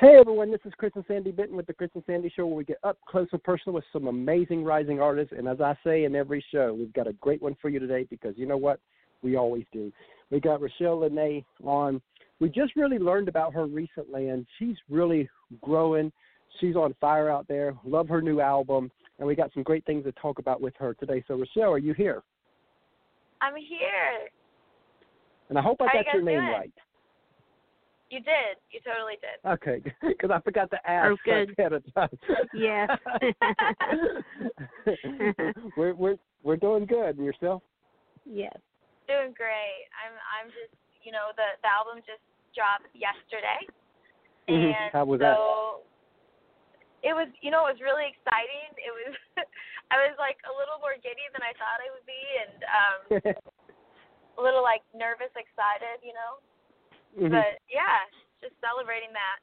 Hey everyone, this is Chris and Sandy Benton with the Chris and Sandy Show, where we get up close and personal with some amazing rising artists. And as I say in every show, we've got a great one for you today because you know what? We always do. We got Rachele Lynae on. We just really learned about her recently, and she's really growing. She's on fire out there. Love her new album, and we got some great things to talk about with her today. So, Rochelle, are you here? I'm here. And I hope I How got you your name doing? right. You did. You totally did. Okay, because I forgot to ask Oh, good. ahead of time. Yes. we're we're we're doing good. And yourself? yes. Doing great. I'm I'm just you know the the album just dropped yesterday, Mhm. and How was so that? it was you know it was really exciting. It was I was like a little more giddy than I thought I would be, and um a little like nervous, excited, you know. Mhm. But yeah, just celebrating that.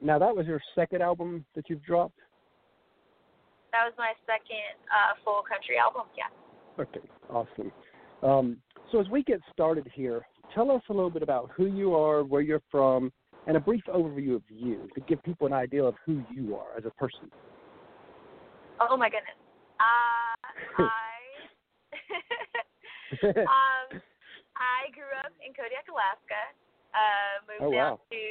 Now that was your second album that you've dropped. That was my second uh full country album. Yeah. Okay, awesome. Um, so as we get started here, tell us a little bit about who you are, where you're from, and a brief overview of you to give people an idea of who you are as a person. Oh my goodness. Uh, I um I grew up in Kodiak, Alaska. Uh, moved Oh, down wow. to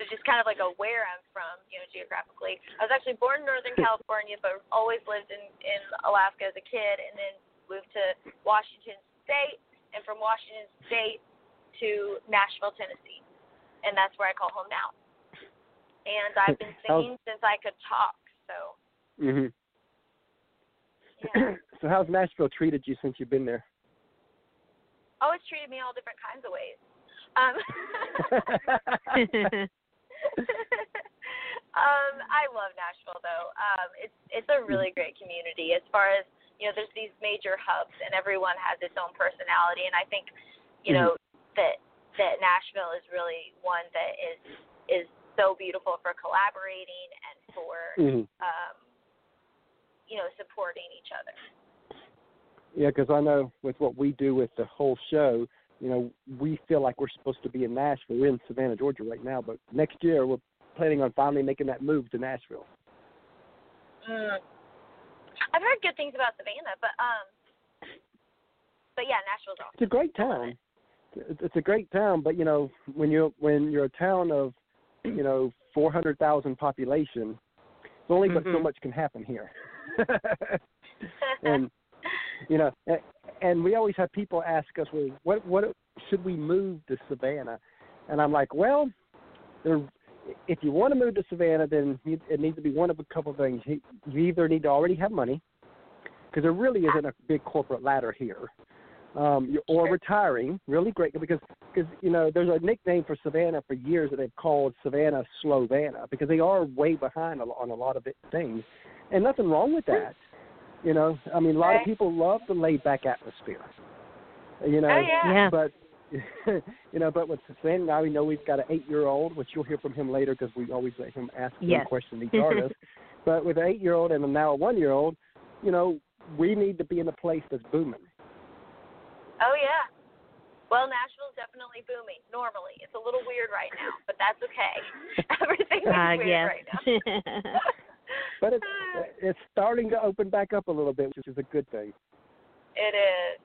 to just kind of like a where I'm from, you know, geographically. I was actually born in Northern California, but always lived in in Alaska as a kid, and then moved to Washington State, and from Washington State to Nashville, Tennessee, and that's where I call home now. And I've been How's- singing since I could talk, so hmm yeah. so how's Nashville treated you since you've been there? Always treated me all different kinds of ways. Um, um, I love Nashville though. Um, it's it's a really great community as far as you know. There's these major hubs, and everyone has its own personality. And I think you know that that Nashville is really one that is is so beautiful for collaborating and for Mhm. um, you know supporting each other. Yeah, because I know with what we do with the whole show, you know, we feel like we're supposed to be in Nashville. We're in Savannah, Georgia right now, but next year we're planning on finally making that move to Nashville. Mm. I've heard good things about Savannah, but um, but yeah, Nashville's awesome. It's a great town. It's a great town, but you know, when you're when you're a town of, you know, four hundred thousand population, it's only but so Mhm. much can happen here. and you know, and we always have people ask us, well, what what should we move to Savannah? And I'm like, well, there, if you want to move to Savannah, then you, it needs to be one of a couple of things. You, you either need to already have money, because there really isn't a big corporate ladder here, um, or retiring. Really great because because you know there's a nickname for Savannah for years that they've called Savannah Slovana because they are way behind on on a lot of it, things, and nothing wrong with that. You know, I mean, a lot of people love the laid back atmosphere. You know, Oh, yeah. Yeah. but you know, but with Savannah, now we know we've got an eight year old, which you'll hear from him later because we always let him ask Yes. one question each artist. but with an eight year old and now a one year old, you know, we need to be in a place that's booming. Oh yeah. Well, Nashville's definitely booming. Normally, it's a little weird right now, but that's okay. Everything is Uh, weird yes. right now. But it's uh, it's starting to open back up a little bit, which is a good thing. it is.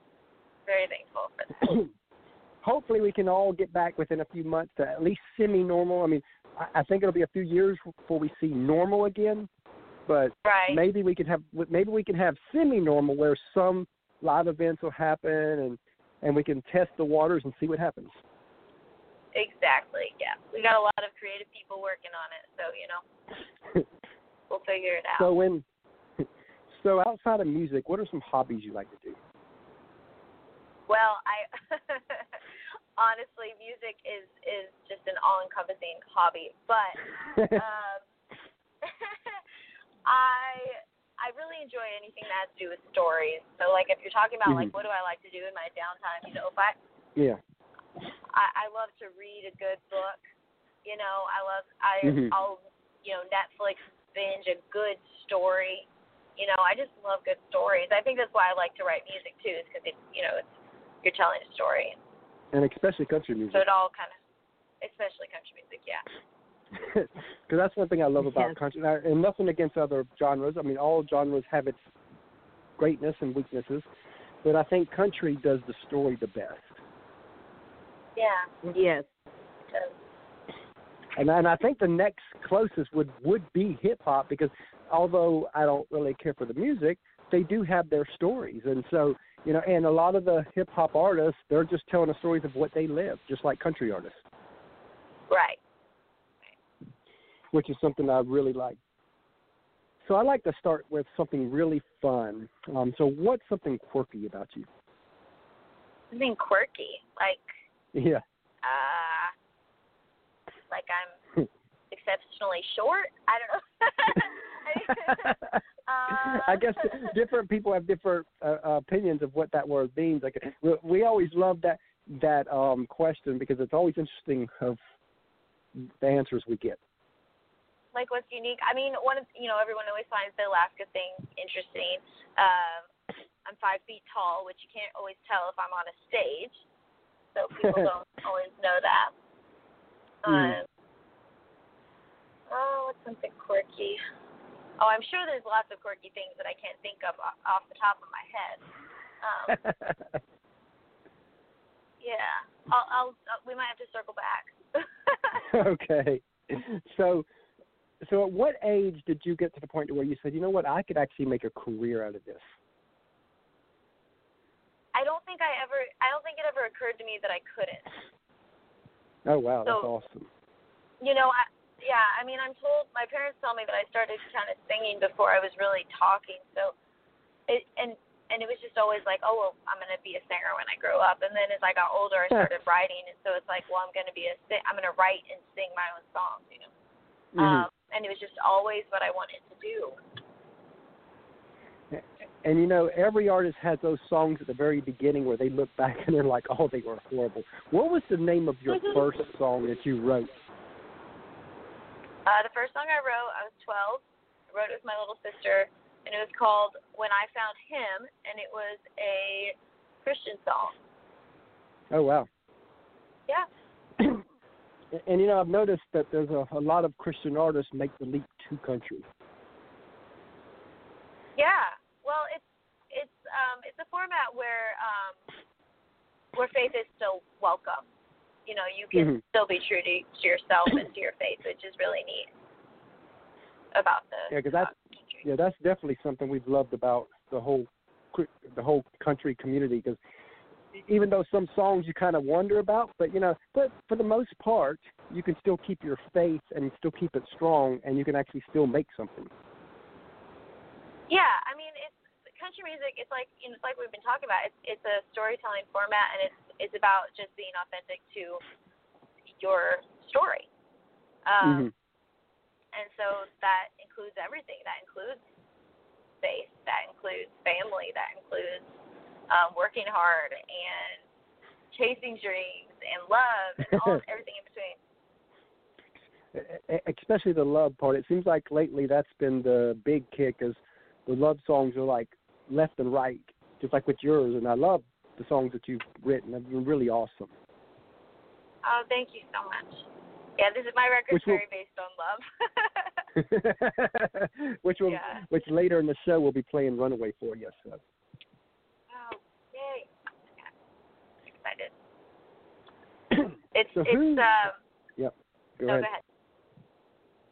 Very thankful for that. Hopefully, we can all get back within a few months to at least semi-normal. I mean, I, I think it'll be a few years before we see normal again, but Right. maybe we can have maybe we can have semi-normal where some live events will happen and and we can test the waters and see what happens. Exactly. Yeah. We got a lot of creative people working on it, so you know, we'll figure it out. So when so outside of music, what are some hobbies you like to do? Well, I honestly, music is is just an all-encompassing hobby, but um, I I really enjoy anything that has to do with stories. So, like, if you're talking about like Mhm. what do I like to do in my downtime, you know, if I yeah. I, I love to read a good book. You know, I love I Mhm. I'll you know Netflix binge a good story. You know, I just love good stories. I think that's why I like to write music too, is because it you know it's you're telling a story, And especially country music. so it all kind of especially country music. Yeah. Because that's one thing I love about Yes. country, and I- and nothing against other genres. I mean, all genres have its greatness and weaknesses, but I think country does the story the best. Yeah. Yes. So, And and I think the next closest would would be hip hop because although I don't really care for the music, they do have their stories, and so you know, and a lot of the hip hop artists they're just telling the stories of what they live, just like country artists, right. which is something I really like. So I like to start with something really fun. Um, so what's something quirky about you? Something quirky, like Yeah. uh, like I'm exceptionally short. I don't know. uh, I guess different people have different uh, opinions of what that word means. Like we, we always love that that um question because it's always interesting of the answers we get. like what's unique. I mean, one of you know everyone always finds the Alaska thing interesting. Um, I'm five feet tall, which you can't always tell if I'm on a stage, so people don't always know that. Mm. Um, oh, what's something quirky? Oh, I'm sure there's lots of quirky things that I can't think of off the top of my head. Um, yeah, I'll, I'll, uh we might have to circle back. okay. So so at what age did you get to the point where you said, you know what, I could actually make a career out of this? I don't think I ever. I don't think it ever occurred to me that I couldn't. Oh wow, that's So- awesome. You know, I, yeah. I mean, I'm told. My parents tell me that I started kind of singing before I was really talking. So, it and and it was just always like, oh well, I'm gonna be a singer when I grow up. And then as I got older, I started writing, and so it's like, well, I'm gonna be a. si- I'm gonna write and sing my own songs. You know. Mhm. Um, and it was just always what I wanted to do. And you know, every artist has those songs at the very beginning where they look back and they're like, "Oh, they were horrible." What was the name of your Mhm. first song that you wrote? Uh, the first song I wrote, I was 12. I wrote it with my little sister, and it was called "When I Found Him," and it was a Christian song. Oh wow. Yeah. and you know, I've noticed that there's a, a lot of Christian artists make the leap to country. Yeah. Well, it's it's um it's a format where um where faith is still welcome. You know, you can Mhm. still be true to, to yourself and to your faith, which is really neat about the Yeah, 'cause that's- country. Yeah, that's definitely something we've loved about the whole the whole country community because even though some songs you kind of wonder about, but you know, but for the most part, you can still keep your faith and still keep it strong, and you can actually still make something. Yeah, I mean, country music. It's like you know, it's like we've been talking about. It's it's a storytelling format, and it's it's about just being authentic to your story. Um, Mhm. And so that includes everything. That includes faith. That includes family. That includes um, working hard and chasing dreams and love and all everything in between. Especially the love part. It seems like lately that's been the big kick. Is the love songs are like left and right, just like with yours. And I love the songs that you've written. They've been really awesome. Oh, thank you so much. Yeah, this is my record's Which will- very based on love. which will, Yeah. which later in the show we'll be playing "Runaway" for you. So. Oh, yay. Excited. It's So it's who- um Yep. Go no ahead. go ahead.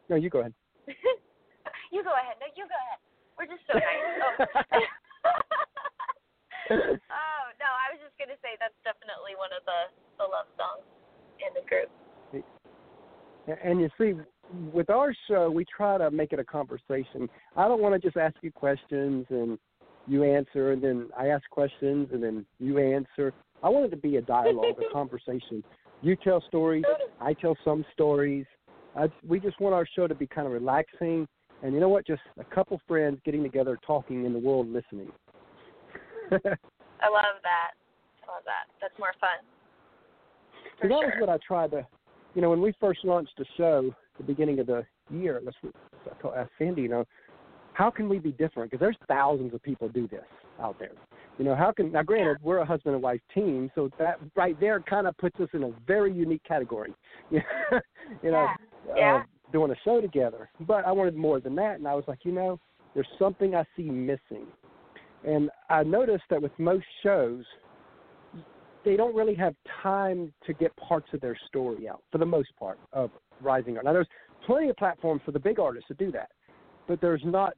No, you go ahead. you go ahead. No, you go ahead. We're just so nice. Oh. oh no, I was just gonna say that's definitely one of the the love songs in the group. And you see, with our show, we try to make it a conversation. I don't want to just ask you questions and you answer, and then I ask questions and then you answer. I want it to be a dialogue, a conversation. You tell stories, I tell some stories. I, we just want our show to be kind of relaxing, and you know what? Just a couple friends getting together, talking, and the world listening. I love that. I love that. That's more fun. So that sure. was what I tried to, you know, when we first launched the show, the beginning of the year. That's what I told- asked Sandy, you know, how can we be different? Because there's thousands of people do this out there, You know, how can now? Granted, we're a husband and wife team, so that right there kind of puts us in a very unique category. you know, Yeah. Yeah. Uh, doing a show together. But I wanted more than that, and I was like, you know, there's something I see missing, and I noticed that with most shows, they don't really have time to get parts of their story out for the most part of rising art. Now, there's plenty of platforms for the big artists to do that, but there's not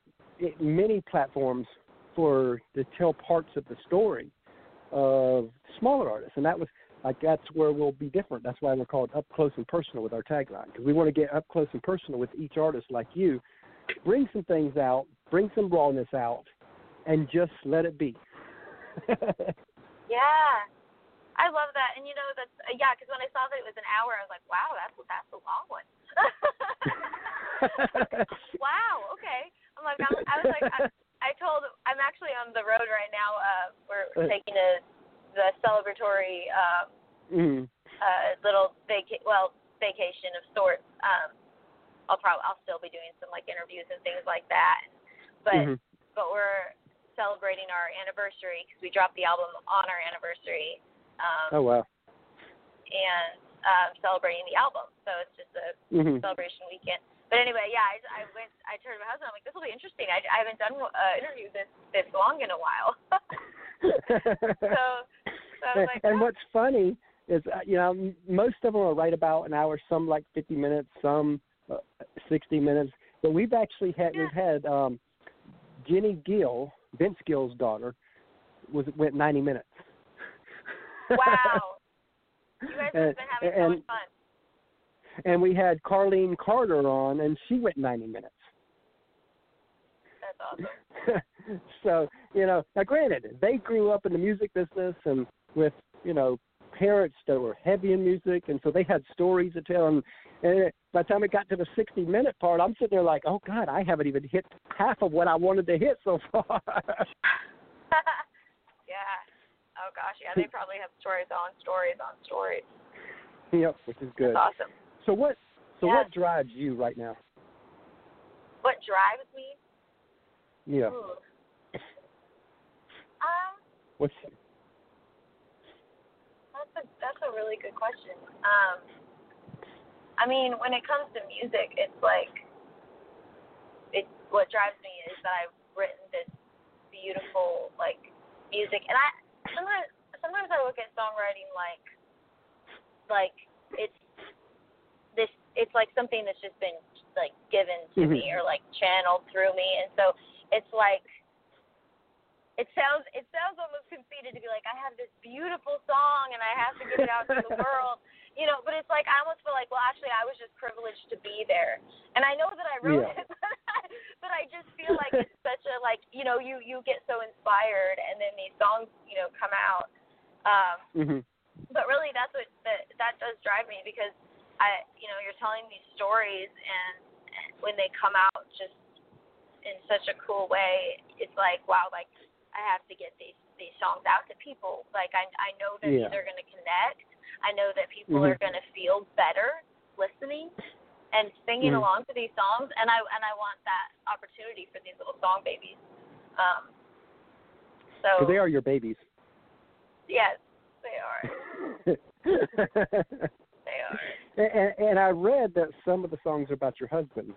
many platforms for to tell parts of the story of smaller artists, and that was like that's where we'll be different. That's why we're called up close and personal with our tagline because we want to get up close and personal with each artist like you, bring some things out, bring some rawness out, and just let it be. Yeah. I love that, and you know that's uh, yeah. Because when I saw that it was an hour, I was like, wow, that's that's a long one. wow. Okay. I'm like, I'm, I was like, I, I told, I'm actually on the road right now. Uh, we're taking a the celebratory um, mm. uh, little vaca- well vacation of sorts. Um, I'll probably I'll still be doing some like interviews and things like that, but Mhm. but we're celebrating our anniversary because we dropped the album on our anniversary. Um, Oh wow. and um, celebrating the album. So it's just a hmm celebration weekend. But anyway, yeah, I, I went. I turned to my husband. I'm like, this will be interesting. I, I haven't done uh, interviews this this long in a while. so, so I was like, and oh, what's funny is, uh, you know, most of them are right about an hour. Some like 50 minutes, some uh, 60 minutes. But we've actually had we've had um, Jenny Gill, Vince Gill's daughter, was went 90 minutes. wow, you guys have And- been having so much fun. and we had Carlene Carter on, and she went 90 minutes. That's awesome. so you know, now granted, they grew up in the music business and with you know parents that were heavy in music, and so they had stories to tell. And, and by the time it got to the 60 minute part, I'm sitting there like, oh God, I haven't even hit half of what I wanted to hit so far. yeah. Oh gosh, yeah. They probably have stories on stories on stories. yep, which is good. That's awesome. So what? So Yeah. what drives you right now? What drives me? Yeah. Ooh. Um, What's a that's a really good question. Um, I mean, when it comes to music, it's like it. What drives me is that I've written this beautiful like music, and I sometimes sometimes I look at songwriting like like it's this. It's like something that's just been like given to Mhm. me or like channeled through me, and so it's like it sounds it sounds almost conceited to be like I have this beautiful song and I have to get it out to the world, you know. But it's like I almost feel like well, actually, I was just privileged to be there, and I know that I wrote Yeah. it, but I, but I just feel like it's such a like you know you you get so inspired and then these songs you know come out. Um, hmm but really that's what that that does drive me because I you know you're telling these stories and, and when they come out just in such a cool way it's like wow like I have to get these these songs out to people like I I know that Yeah. these are going to connect I know that people Mhm. are going to feel better listening and singing Mhm. along to these songs and I and I want that opportunity for these little song babies um so they are your babies. yes they are they are and, and I read that some of the songs are about your husband.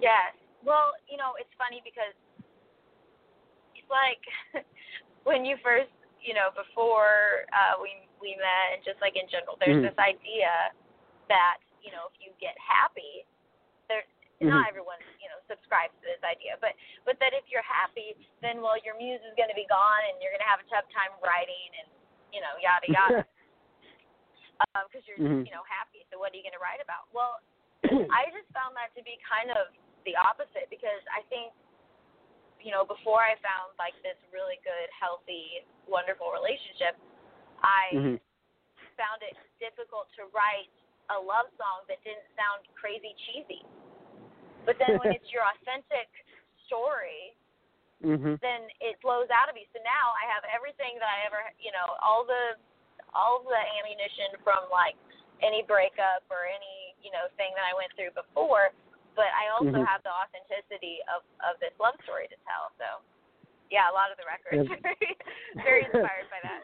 Yes. Well, you know, it's funny because like when you first, you know, before uh we we met and just like in general, there's Mhm. this idea that, you know, if you get happy, there not Mhm. everyone, you know, subscribes to this idea, but but that if you're happy, then well your muse is going to be gone and you're going to have a tough time writing and, you know, yada yada. because you're Mhm. you know happy. So what are you going to write about? Well, I just found that to be kind of the opposite because I think, you know, before I found like this really good, healthy, wonderful relationship, I hmm found it difficult to write a love song that didn't sound crazy cheesy. But then when it's your authentic story, hmm then it flows out of you. So now I have everything that I ever, you know, all the all the ammunition from like any breakup or any, you know, thing that I went through before, but I also Mhm. have the authenticity of of this love story to tell. So yeah, a lot of the records. Are very inspired by that.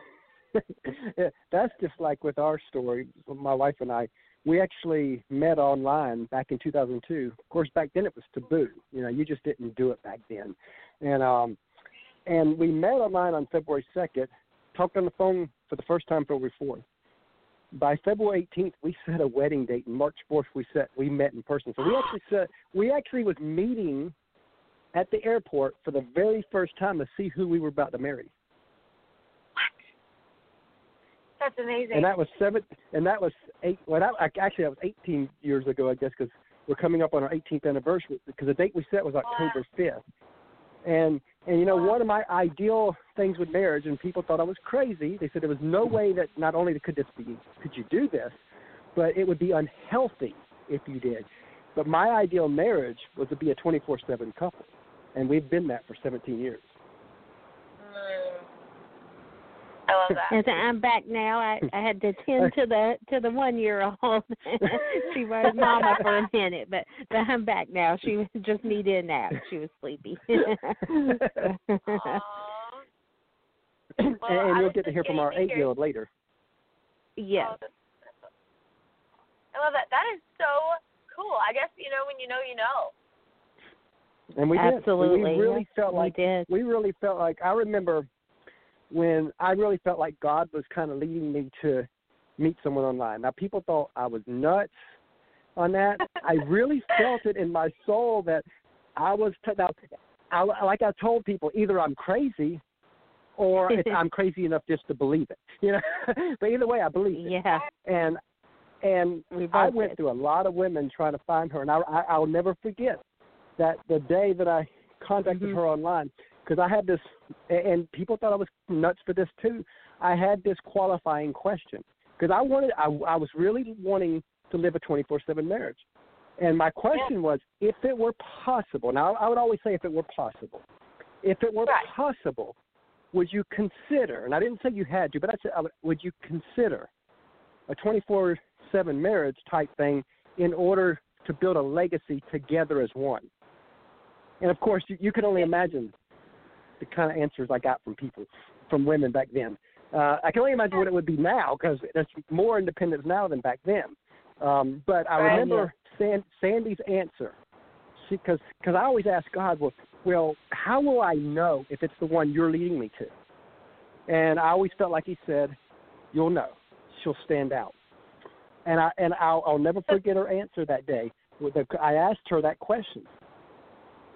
That's just like with our story. My wife and I, we actually met online back in 2002. Of course, back then it was taboo. You know, you just didn't do it back then. And um, and we met online on February 2nd. Talked on the phone for the first time February 4th. By February 18th, we set a wedding date, and March 4th we set we met in person. So we actually set we actually was meeting at the airport for the very first time to see who we were about to marry. That's amazing. And that was seven. And that was eight. Well, that, actually, that was 18 years ago, I guess, because we're coming up on our 18th anniversary. Because the date we set was October wow. 5th. And and you know, one of my ideal things with marriage, and people thought I was crazy. They said there was no way that not only could this be, could you do this, but it would be unhealthy if you did. But my ideal marriage was to be a 24/7 couple, and we've been that for 17 years. I love that. And I'm back now. I I had to tend to the to the one year old. she was mama for a minute, but but I'm back now. She just needed a nap. She was sleepy. well, and, and you'll get to hear from our eight year old later. Yes. Oh, I love that. That is so cool. I guess you know when you know you know. And we Absolutely. did. We really felt we like did. we really felt like I remember when I really felt like God was kind of leading me to meet someone online. Now people thought I was nuts on that. I really felt it in my soul that I was t- now, I, like I told people either I'm crazy or I'm crazy enough just to believe it. You know, but either way I believe it. Yeah. And and We I went did. through a lot of women trying to find her, and I, I I'll never forget that the day that I contacted Mhm. her online because I had this, and people thought I was nuts for this too. I had this qualifying question because I wanted, I, I was really wanting to live a 24/7 marriage, and my question was, if it were possible. Now I would always say if it were possible, if it were Right. possible, would you consider? And I didn't say you had to, but I said, I would, would you consider a 24/7 marriage type thing in order to build a legacy together as one? And of course, you, you can only imagine the kind of answers I got from people, from women back then. Uh, I can only imagine what it would be now because there's more independence now than back then. Um, but I remember San, Sandy's answer because because I always ask God, well, well, how will I know if it's the one you're leading me to? And I always felt like He said, "You'll know. She'll stand out." And I and I'll, I'll never forget her answer that day. I asked her that question,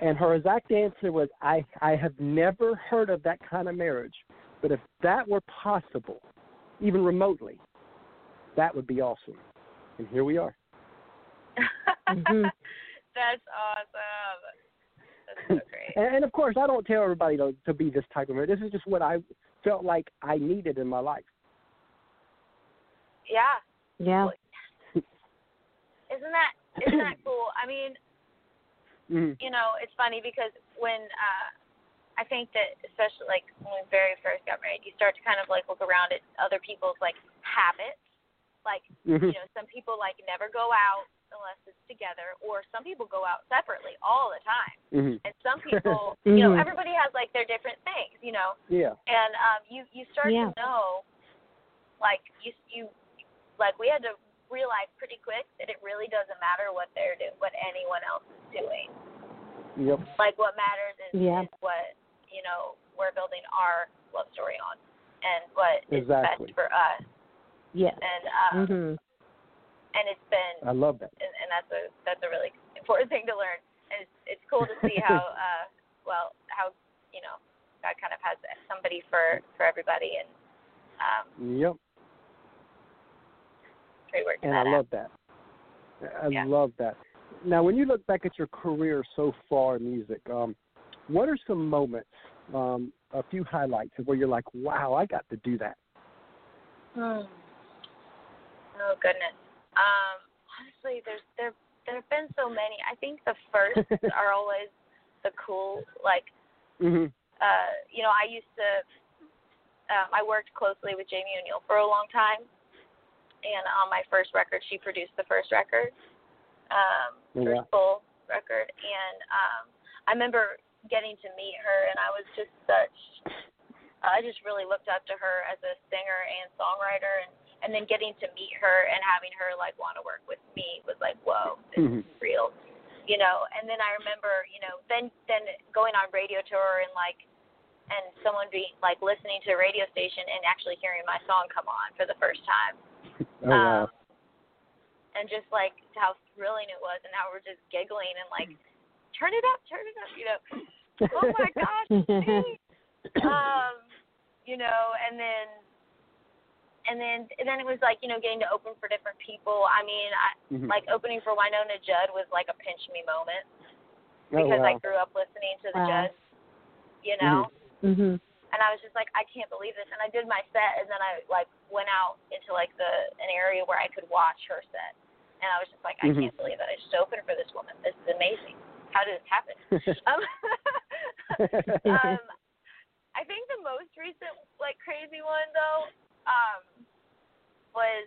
and her exact answer was, "I I have never heard of that kind of marriage, but if that were possible, even remotely, that would be awesome." And here we are. Mhm. That's awesome. That's so great. And, and of course, I don't tell everybody to to be this type of marriage. This is just what I felt like I needed in my life. Yeah. Yeah. Isn't that isn't that cool? I mean, Mm. you know, it's funny because when uh I think that especially like when we very first got married, you start to kind of like look around at other people's like habits. Like, Mhm. you know, some people like never go out unless it's together or some people go out separately all the time. Mhm. And some people, you know, Mhm. everybody has like their different things, you know. Yeah. And um you you start Yeah. to know like you you like we had to realize pretty quick that it really doesn't matter what they're doing what anyone else is doing Yep. like what matters is, Yeah. is what you know we're building our love story on and what is Exactly. best for us Yes. and um Mhm. and it's been I love that. and, and that's a that's a really important thing to learn and it's it's cool to see how uh well how you know God kind of has somebody for for everybody and um Yep. Pretty working And that I out. love that. I Yeah. love that. Now, when you look back at your career so far in music, um, what are some moments, um, a few highlights of where you're like, "Wow, I got to do that." Hmm. Oh goodness. Um, honestly, there's there there have been so many. I think the first are always the cool. Like, hmm uh, you know, I used to. Um, I worked closely with Jamie O'Neal for a long time, and on my first record, she produced the first record, um, Oh, first full record, and um, I remember getting to meet her, and I was just such. I just really looked up to her as a singer and songwriter, and and then getting to meet her and having her like want to work with me was like, whoa, this Mhm. is real, you know. And then I remember, you know, then then going on radio tour and like, and someone being like listening to a radio station and actually hearing my song come on for the first time Oh wow. um, and just like how thrilling it was, and how we're just giggling and like, turn it up, turn it up, you know. Oh my gosh, um, you know, and then, and then, and then it was like, you know, getting to open for different people. I mean, I Mhm. like opening for Wynonna Judd was like a pinch me moment oh, because wow. I grew up listening to the Wow. Judds, you know. mhm. And I was just like, I can't believe this. And I did my set, and then I like went out into like the an area where I could watch her set, and I was just like, I Mhm. can't believe that I just opened for this woman. This is amazing. How did this happen? um, um, I think the most recent like crazy one though um, was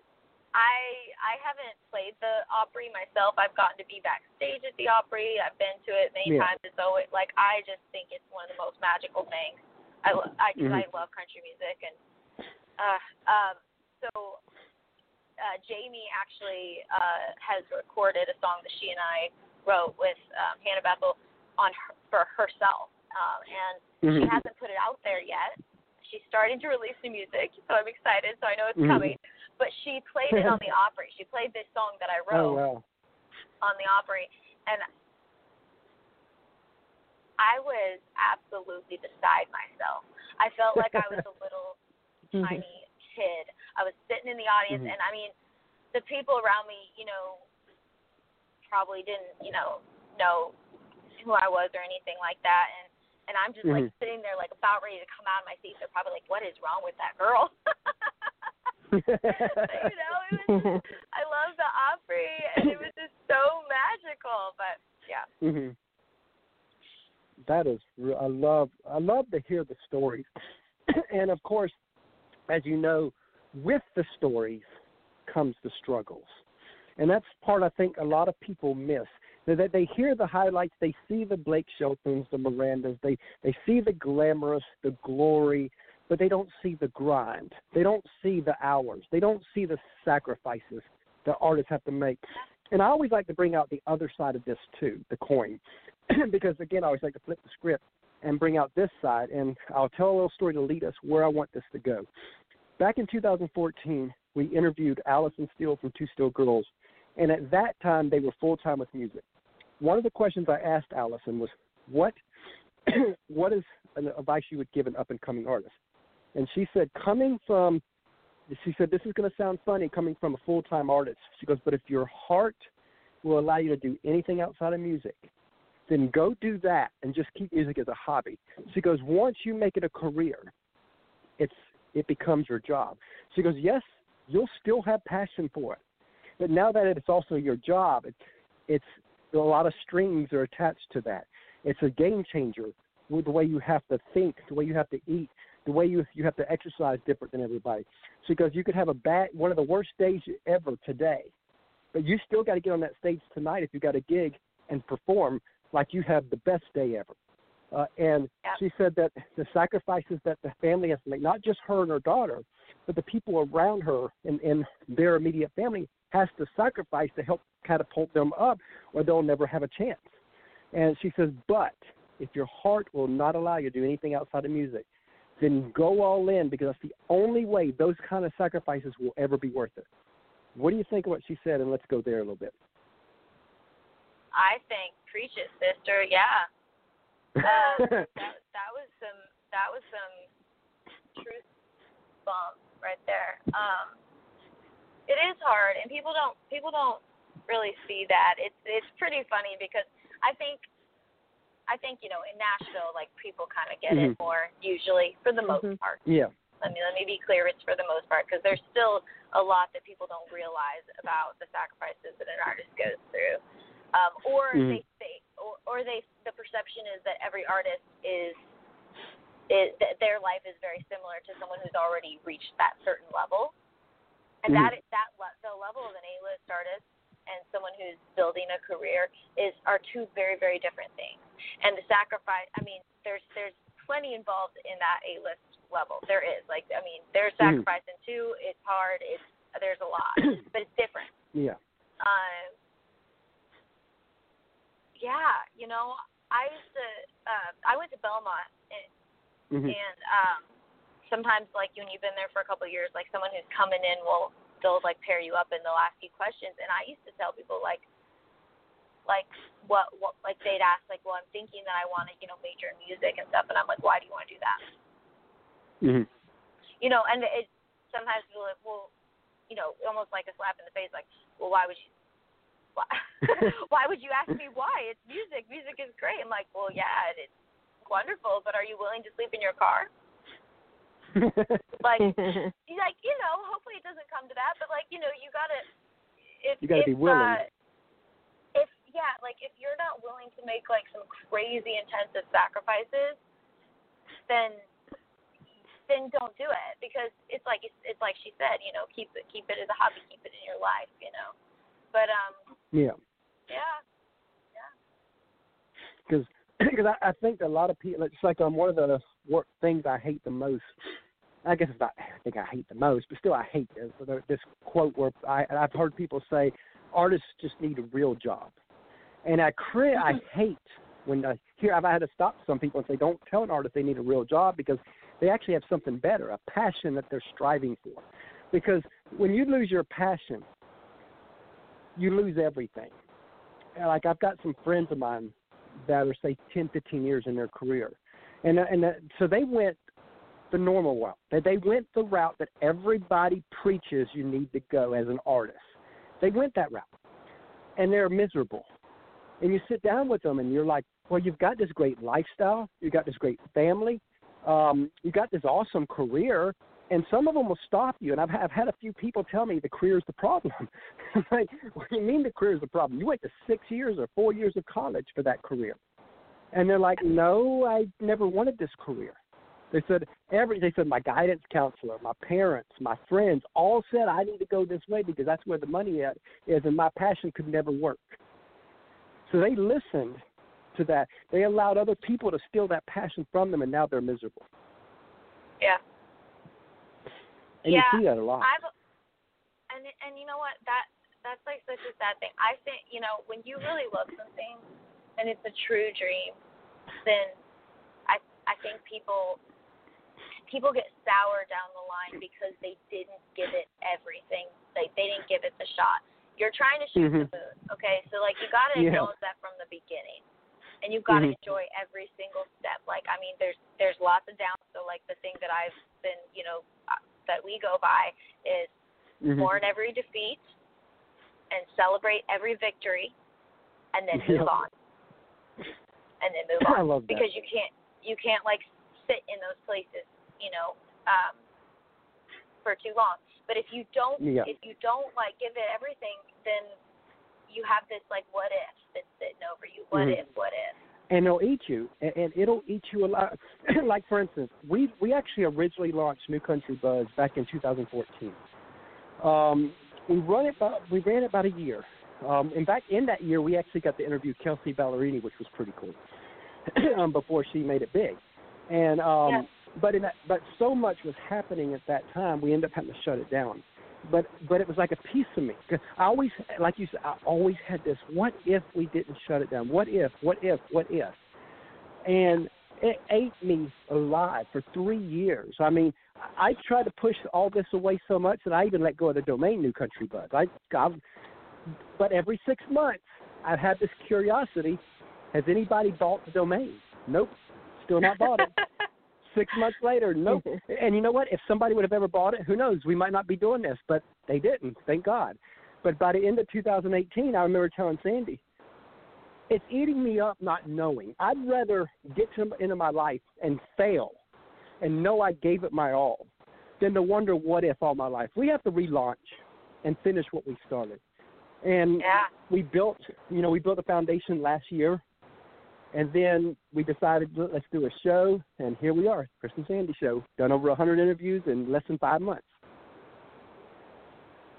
I I haven't played the Opry myself. I've gotten to be backstage at the Opry. I've been to it many Yeah. times. It's always like I just think it's one of the most magical things. I I cause I love country music and uh um so uh Jamie actually uh has recorded a song that she and I wrote with um Hannah Bethel on her, for herself. Um and she Mhm. hasn't put it out there yet. She's starting to release new music, so I'm excited. So I know it's Mhm. coming. But she played it on the Opry. She played this song that I oh wrote wow. on the Opry, and I was absolutely beside myself. I felt like I was a little tiny kid. I was sitting in the audience, Mhm. and I mean, the people around me, you know, probably didn't, you know, know who I was or anything like that, and and I'm just like Mhm. sitting there, like about ready to come out of my seat. They're probably like, "What is wrong with that girl?" you know, it was just, I love the Opry, and it was just so magical. But yeah, hmm That is, I love, I love to hear the stories, and of course, as you know, with the stories comes the struggles, and that's part I think a lot of people miss. That they hear the highlights, they see the Blake Sheltons, the Mirandas, they they see the glamorous, the glory, but they don't see the grind. They don't see the hours. They don't see the sacrifices that artists have to make. And I always like to bring out the other side of this too, the coin, because again, I always like to flip the script and bring out this side. And I'll tell a little story to lead us where I want this to go. Back in 2014, we interviewed Allison Steele from Two Steel Girls, and at that time they were full time with music. One of the questions I asked Allison was, "What, what is an advice you would give an up and coming artist?" And she said, "Coming from," she said, "This is going to sound funny coming from a full time artist." She goes, "But if your heart will allow you to do anything outside of music, then go do that and just keep music as a hobby." She goes, "Once you make it a career, it's it becomes your job." She goes, "Yes, you'll still have passion for it, but now that it's also your job, it's it's a lot of strings are attached to that. It's a game changer with the way you have to think, the way you have to eat, the way you you have to exercise different than everybody. She goes, you could have a bad one of the worst days ever today, but you still got to get on that stage tonight if you got a gig and perform like you have the best day ever. Uh, and she said that the sacrifices that the family has to make, not just her and her daughter, but the people around her and, and their immediate family has to sacrifice to help catapult them up or they'll never have a chance. And she says, but if your heart will not allow you to do anything outside of music, then go all in because that's the only way those kind of sacrifices will ever be worth it. What do you think of what she said? And let's go there a little bit. I think preach it, sister. Yeah. Um, that that was some that was some truth bomb right there. Um, it is hard, and people don't people don't really see that. It's it's pretty funny because I think I think you know in Nashville like people kind of get it Mhm. more usually for the most Mhm. part. yeah. Let me let me be clear. It's for the most part because there's still a lot that people don't realize about the sacrifices that an artist goes through, um, or Mhm. they say, or, or they the perception is that every artist is is that their life is very similar to someone who's already reached that certain level, and Mhm. that that le- the level of an A-list artist and someone who's building a career is are two very very different things. and the sacrifice. I mean, there's there's plenty involved in that A list level. There is like I mean, there's sacrifice in two. It's hard. It's there's a lot, but it's different. Yeah. Um, yeah, you know, I used to. Uh, I went to Belmont, and, hmm and um, sometimes like when you've been there for a couple of years, like someone who's coming in will they'll like pair you up and they'll ask you questions. And I used to tell people like, like what what like they'd ask like, well, I'm thinking that I want to you know major in music and stuff, and I'm like, why do you want to do that? hmm You know, and it sometimes people are like, well, you know, almost like a slap in the face, like, well, why would you? Why, why would you ask me why? It's music. Music is great. I'm like, well, yeah, it's wonderful, but are you willing to sleep in your car? Like, like, you know, hopefully it doesn't come to that, but like, you know, you gotta. If, You gotta if, be willing. Uh, if yeah, like if you're not willing to make like some crazy intensive sacrifices, then then don't do it because it's like it's, it's like she said, you know, keep it keep it as a hobby, keep it in your life, you know. But um, yeah. yeah, because because I, I think a lot of people it's like um one of the work things I hate the most. I guess it's not I think I hate the most, but still I hate this this quote where I I've heard people say artists just need a real job, and I cri- I hate when I hear I've had to stop some people and say don't tell an artist they need a real job because they actually have something better, a passion that they're striving for. Because when you lose your passion, you lose everything. Like I've got some friends of mine that are say 10, 15 years in their career, and uh, and uh, so they went the normal route. They they went the route that everybody preaches you need to go as an artist. They went that route, and they're miserable. And you sit down with them, and you're like, well, you've got this great lifestyle, you've got this great family, um, you've got this awesome career, and some of them will stop you. And I've, I've had a few people tell me the career is the problem. Like, what do you mean the career is the problem? You went to six years or four years of college for that career. And they're like, no, I never wanted this career. They said every. They said my guidance counselor, my parents, my friends all said I need to go this way because that's where the money at is, and my passion could never work. So they listened to that. They allowed other people to steal that passion from them, and now they're miserable. yeah. And Yeah, you see that a lot. I've and and you know what that that's like such a sad thing. I think you know when you really love something and it's a true dream, then I I think people people get sour down the line because they didn't give it everything. Like they didn't give it the shot. You're trying to shoot Mhm. the moon, okay? So like you got to Yeah. acknowledge that from the beginning. And you've got to Mhm. enjoy every single step. Like I mean, there's there's lots of downs. So like the thing that I've been, you know, that we go by is Mhm. mourn every defeat and celebrate every victory and then move on and then move I on love that. because you can't you can't like sit in those places you know um for too long but if you don't Yeah. if you don't like give it everything then you have this like what if that's sitting over you what Mhm. if what if and it'll eat you, and, and it'll eat you a lot. like for instance, we we actually originally launched New Country Buzz back in 2014. Um, we run it about, we ran it about a year. Um, in fact, in that year, we actually got to interview Kelsea Ballerini, which was pretty cool. um, before she made it big, and um, Yeah. but in that, but so much was happening at that time, we ended up having to shut it down. But but it was like a piece of me. I always, like you said, I always had this. What if we didn't shut it down? What if? What if? What if? And it ate me alive for three years. I mean, I tried to push all this away so much that I even let go of the domain New Country Buzz. I, I but every six months, I've had this curiosity: Has anybody bought the domain? Nope, still not bought it. Six months later, nope. and you know what? If somebody would have ever bought it, who knows? We might not be doing this, but they didn't. Thank God. But by the end of 2018, I remember telling Sandy, it's eating me up not knowing. I'd rather get to, into my life and fail and know I gave it my all than to wonder what if all my life. We have to relaunch and finish what we started. And yeah we built, you know, we built a foundation last year, and then we decided let's do a show, and here we are, Chris and Sandy show, done over 100 interviews in less than five months.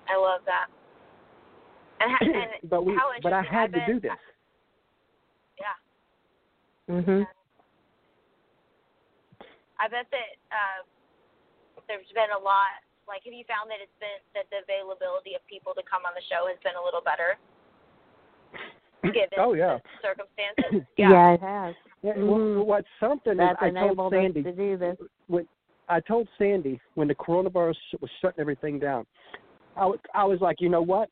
i love that and, ha- and but we, how but I had to do this. yeah Mhm. I bet that uh, there's been a lot. Like, have you found that it's been that the availability of people to come on the show has been a little better, given Oh, yeah. the circumstances? Yeah. it has. Yeah, Mhm. well, what's something That's I told Sandy to do this. when I told Sandy when the coronavirus was shutting everything down, I was, I was like, you know what?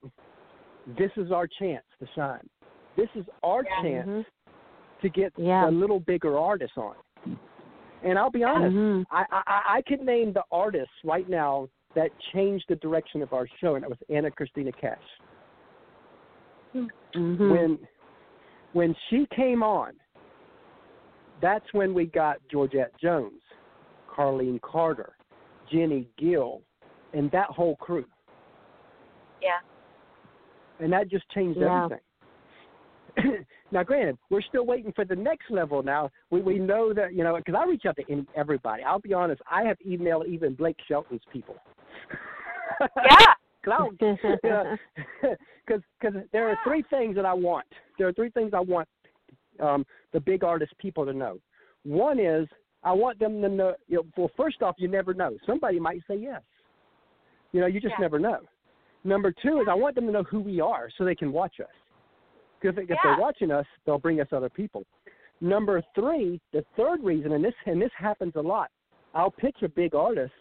This is our chance to shine. This is our Yeah. chance Mhm. to get Yeah. a little bigger artists on. And I'll be honest, Mhm. I, I I could name the artists right now that changed the direction of our show, and it was Ana Cristina Cash. Mhm. When when she came on, that's when we got Georgette Jones, Carlene Carter, Jenny Gill, and that whole crew. Yeah. And that just changed Yeah. everything. now, granted, we're still waiting for the next level. Now we we know that you know because I reach out to any, everybody. I'll be honest, I have emailed even Blake Shelton's people. Yeah. Cause because because there are three things that I want. There are three things I want um, the big artist people to know. One is I want them to know. You know, well, first off, you never know. Somebody might say yes. You know, you just Yeah. never know. Number two is I want them to know who we are so they can watch us. Because if Yeah. they're watching us, they'll bring us other people. Number three, the third reason, and this and this happens a lot. I'll pitch a big artist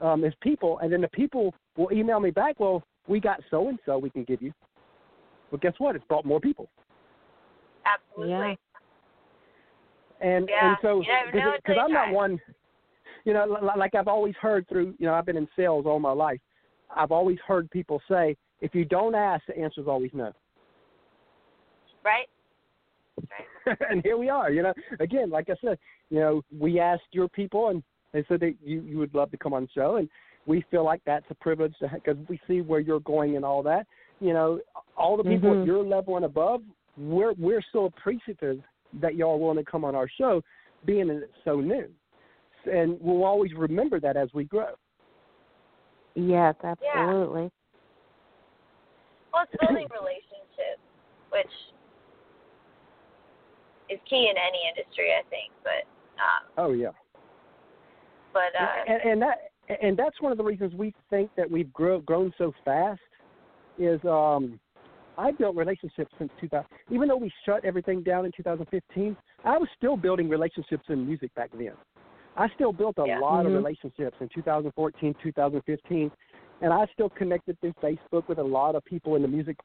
um, as people, and then the people will email me back. Well, we got so and so we can give you. But guess what? It's brought more people. Absolutely. Yeah. And Yeah, and so you never know until because I'm not try. one, you know, li- like I've always heard through, you know, I've been in sales all my life. I've always heard people say, if you don't ask, the answer is always no. Right. Right. and here we are. You know, again, like I said, you know, we asked your people, and they said that you you would love to come on the show, and we feel like that's a privilege because we see where you're going and all that. You know, all the people Mhm. at your level and above, we're we're so appreciative that y'all are willing to come on our show, being that it's so new, and we'll always remember that as we grow. Yes, absolutely. Well, it's building relationships, which is key in any industry, I think. But um, Oh yeah. but uh, and, and that and that's one of the reasons we think that we've grow, grown so fast is um I built relationships since 2000. Even though we shut everything down in 2015, I was still building relationships in music back then. I still built a Yeah. lot Mhm. of relationships in 2014, 2015, and I still connected through Facebook with a lot of people in the music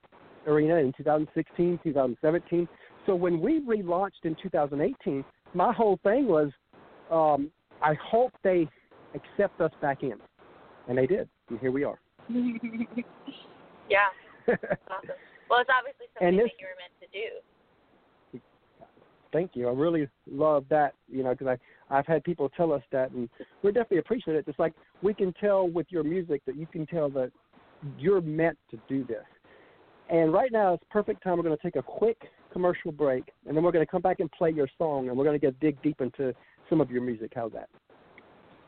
arena in 2016, 2017. So when we relaunched in 2018, my whole thing was um, I hope they accept us back in, and they did. And here we are. yeah, awesome. Well, it's obviously something And this- that you were meant to do. Thank you. I really love that. You know, because I I've had people tell us that, and we're definitely appreciative. It's like we can tell with your music that you can tell that you're meant to do this. And right now, it's perfect time. We're going to take a quick commercial break, and then we're going to come back and play your song, and we're going to get dig deep into some of your music. How's that?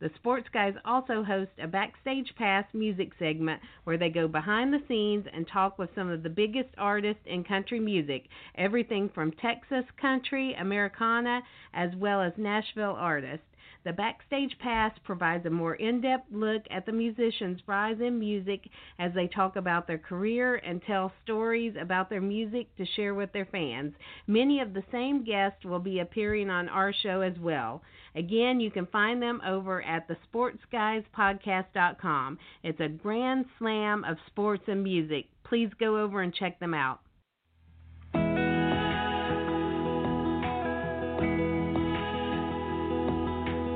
The Sports Guys also host a Backstage Pass music segment where they go behind the scenes and talk with some of the biggest artists in country music, everything from Texas country, Americana, as well as Nashville artists. The Backstage Pass provides a more in depth look at the musicians' rise in music as they talk about their career and tell stories about their music to share with their fans. Many of the same guests will be appearing on our show as well. Again, you can find them over at thesportsguyspodcast.com. It's a grand slam of sports and music. Please go over and check them out.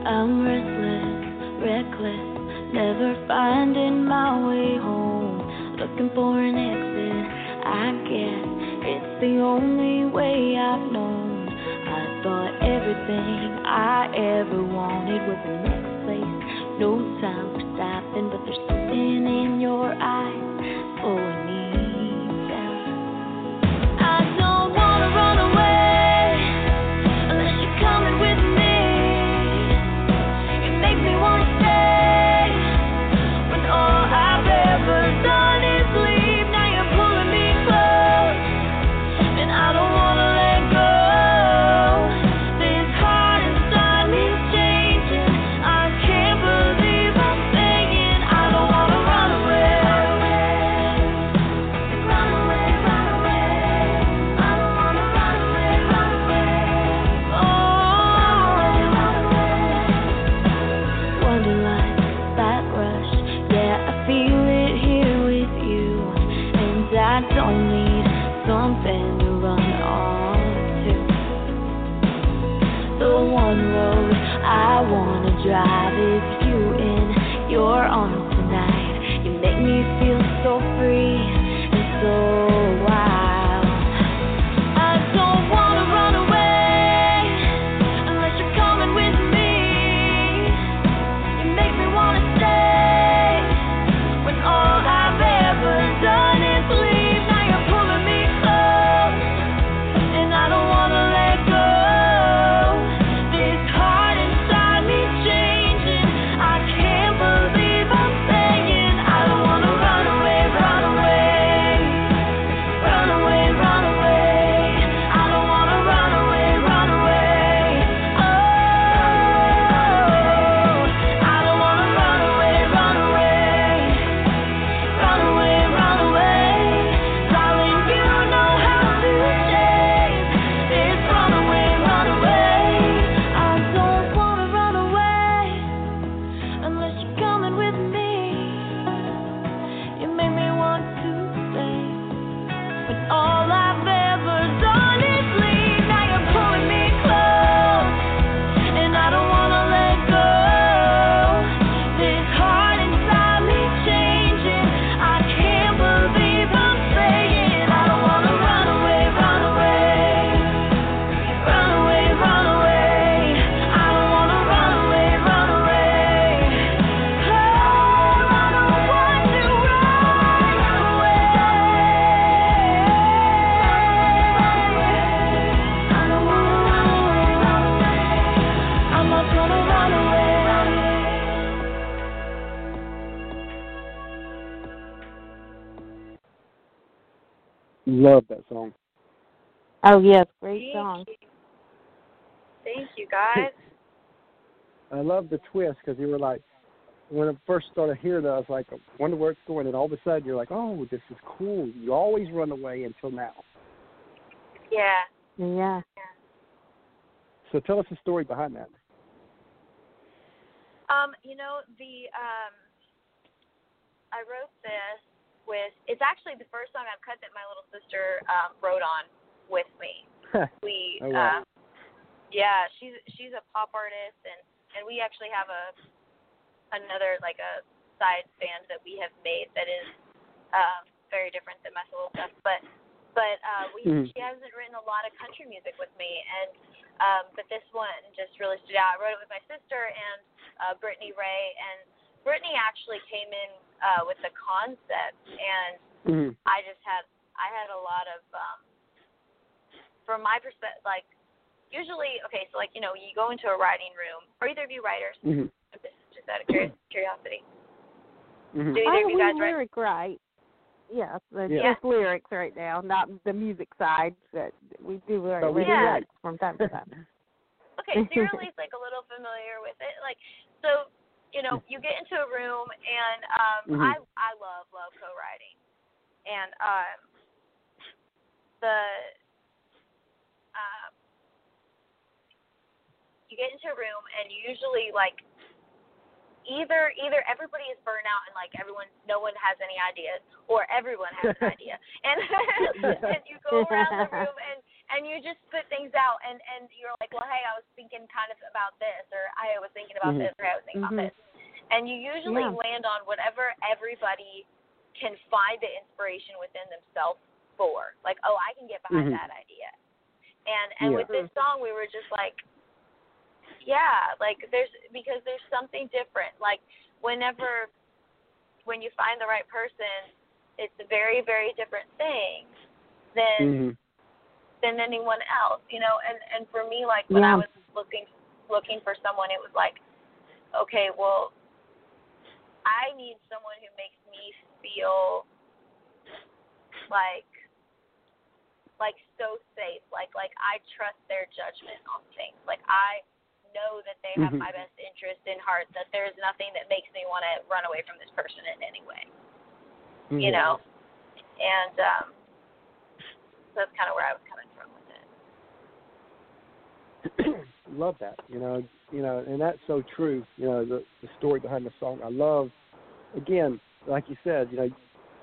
I'm restless, reckless, never finding my way home. Looking for an exit, I guess it's the only way I've known. I thought everything I ever wanted was the next place. No time for stopping, but there's something in your eyes Oh yes, great Thank song. you. Thank you, guys. I love the twist because you were like, when I first started hearing that, I was like, I wonder where it's going, and all of a sudden you're like, oh, this is cool. You always run away until now. Yeah. Yeah. So tell us the story behind that. Um, you know, the um I wrote this with it's actually the first song I've cut that my little sister um wrote on with me. We Oh, wow. um yeah, she's she's a pop artist and and we actually have a another like a side band that we have made that is um very different than my solo stuff but but uh we Mhm. she hasn't written a lot of country music with me and um but this one just really stood out. I wrote it with my sister and uh Brittany Ray and Brittany actually came in uh with the concept and Mhm. I just had I had a lot of um from my perspective like usually okay so like you know you go into a writing room are either of you writers Mhm. just just out of curi- curiosity Mhm. do either I of you we guys write lyric right. Yes, it's Yeah. just lyrics right now, not the music side. That we do lyric But we do lyrics from time to time. okay so you're at least like a little familiar with it like so you know you get into a room and um Mhm. i i love love co-writing and um the um you get into a room and usually like either either everybody is burnt out and like everyone no one has any ideas or everyone has an idea and and you go around the room and and you just spit things out and and you're like well hey I was thinking kind of about this or I was thinking about Mhm. this or I was thinking Mhm. about this and you usually Yeah. land on whatever everybody can find the inspiration within themselves for like oh I can get behind Mhm. that idea and and Yeah. with this song we were just like yeah, like there's because there's something different. Like whenever when you find the right person, it's a very very different thing than hmm than anyone else, you know. And and for me, like when I was looking looking for someone, it was like, okay, well, I need someone who makes me feel like like so safe, like like I trust their judgment on things, like I know that they have Mhm. my best interest in heart, that there's nothing that makes me want to run away from this person in any way, you Mhm. know. And um, so that's kind of where I was coming from with it. love that. You know, you know, and that's so true. You know, the the story behind the song. I love, again, like you said. You know,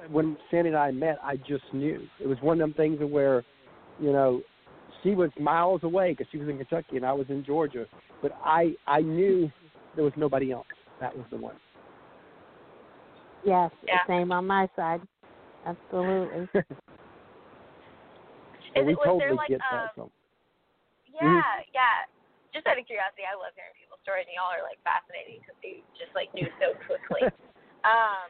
when Sandy and I met, I just knew it was one of them things where, you know, she was miles away because she was in Kentucky and I was in Georgia, but I I knew there was nobody else. That was the one. Yes, Yeah. same on my side. Absolutely. and Is we it- was totally there, like, get um, that. So. Yeah, yeah. Just out of curiosity, I love hearing people's stories, and y'all are like fascinating because you just like knew so quickly. um,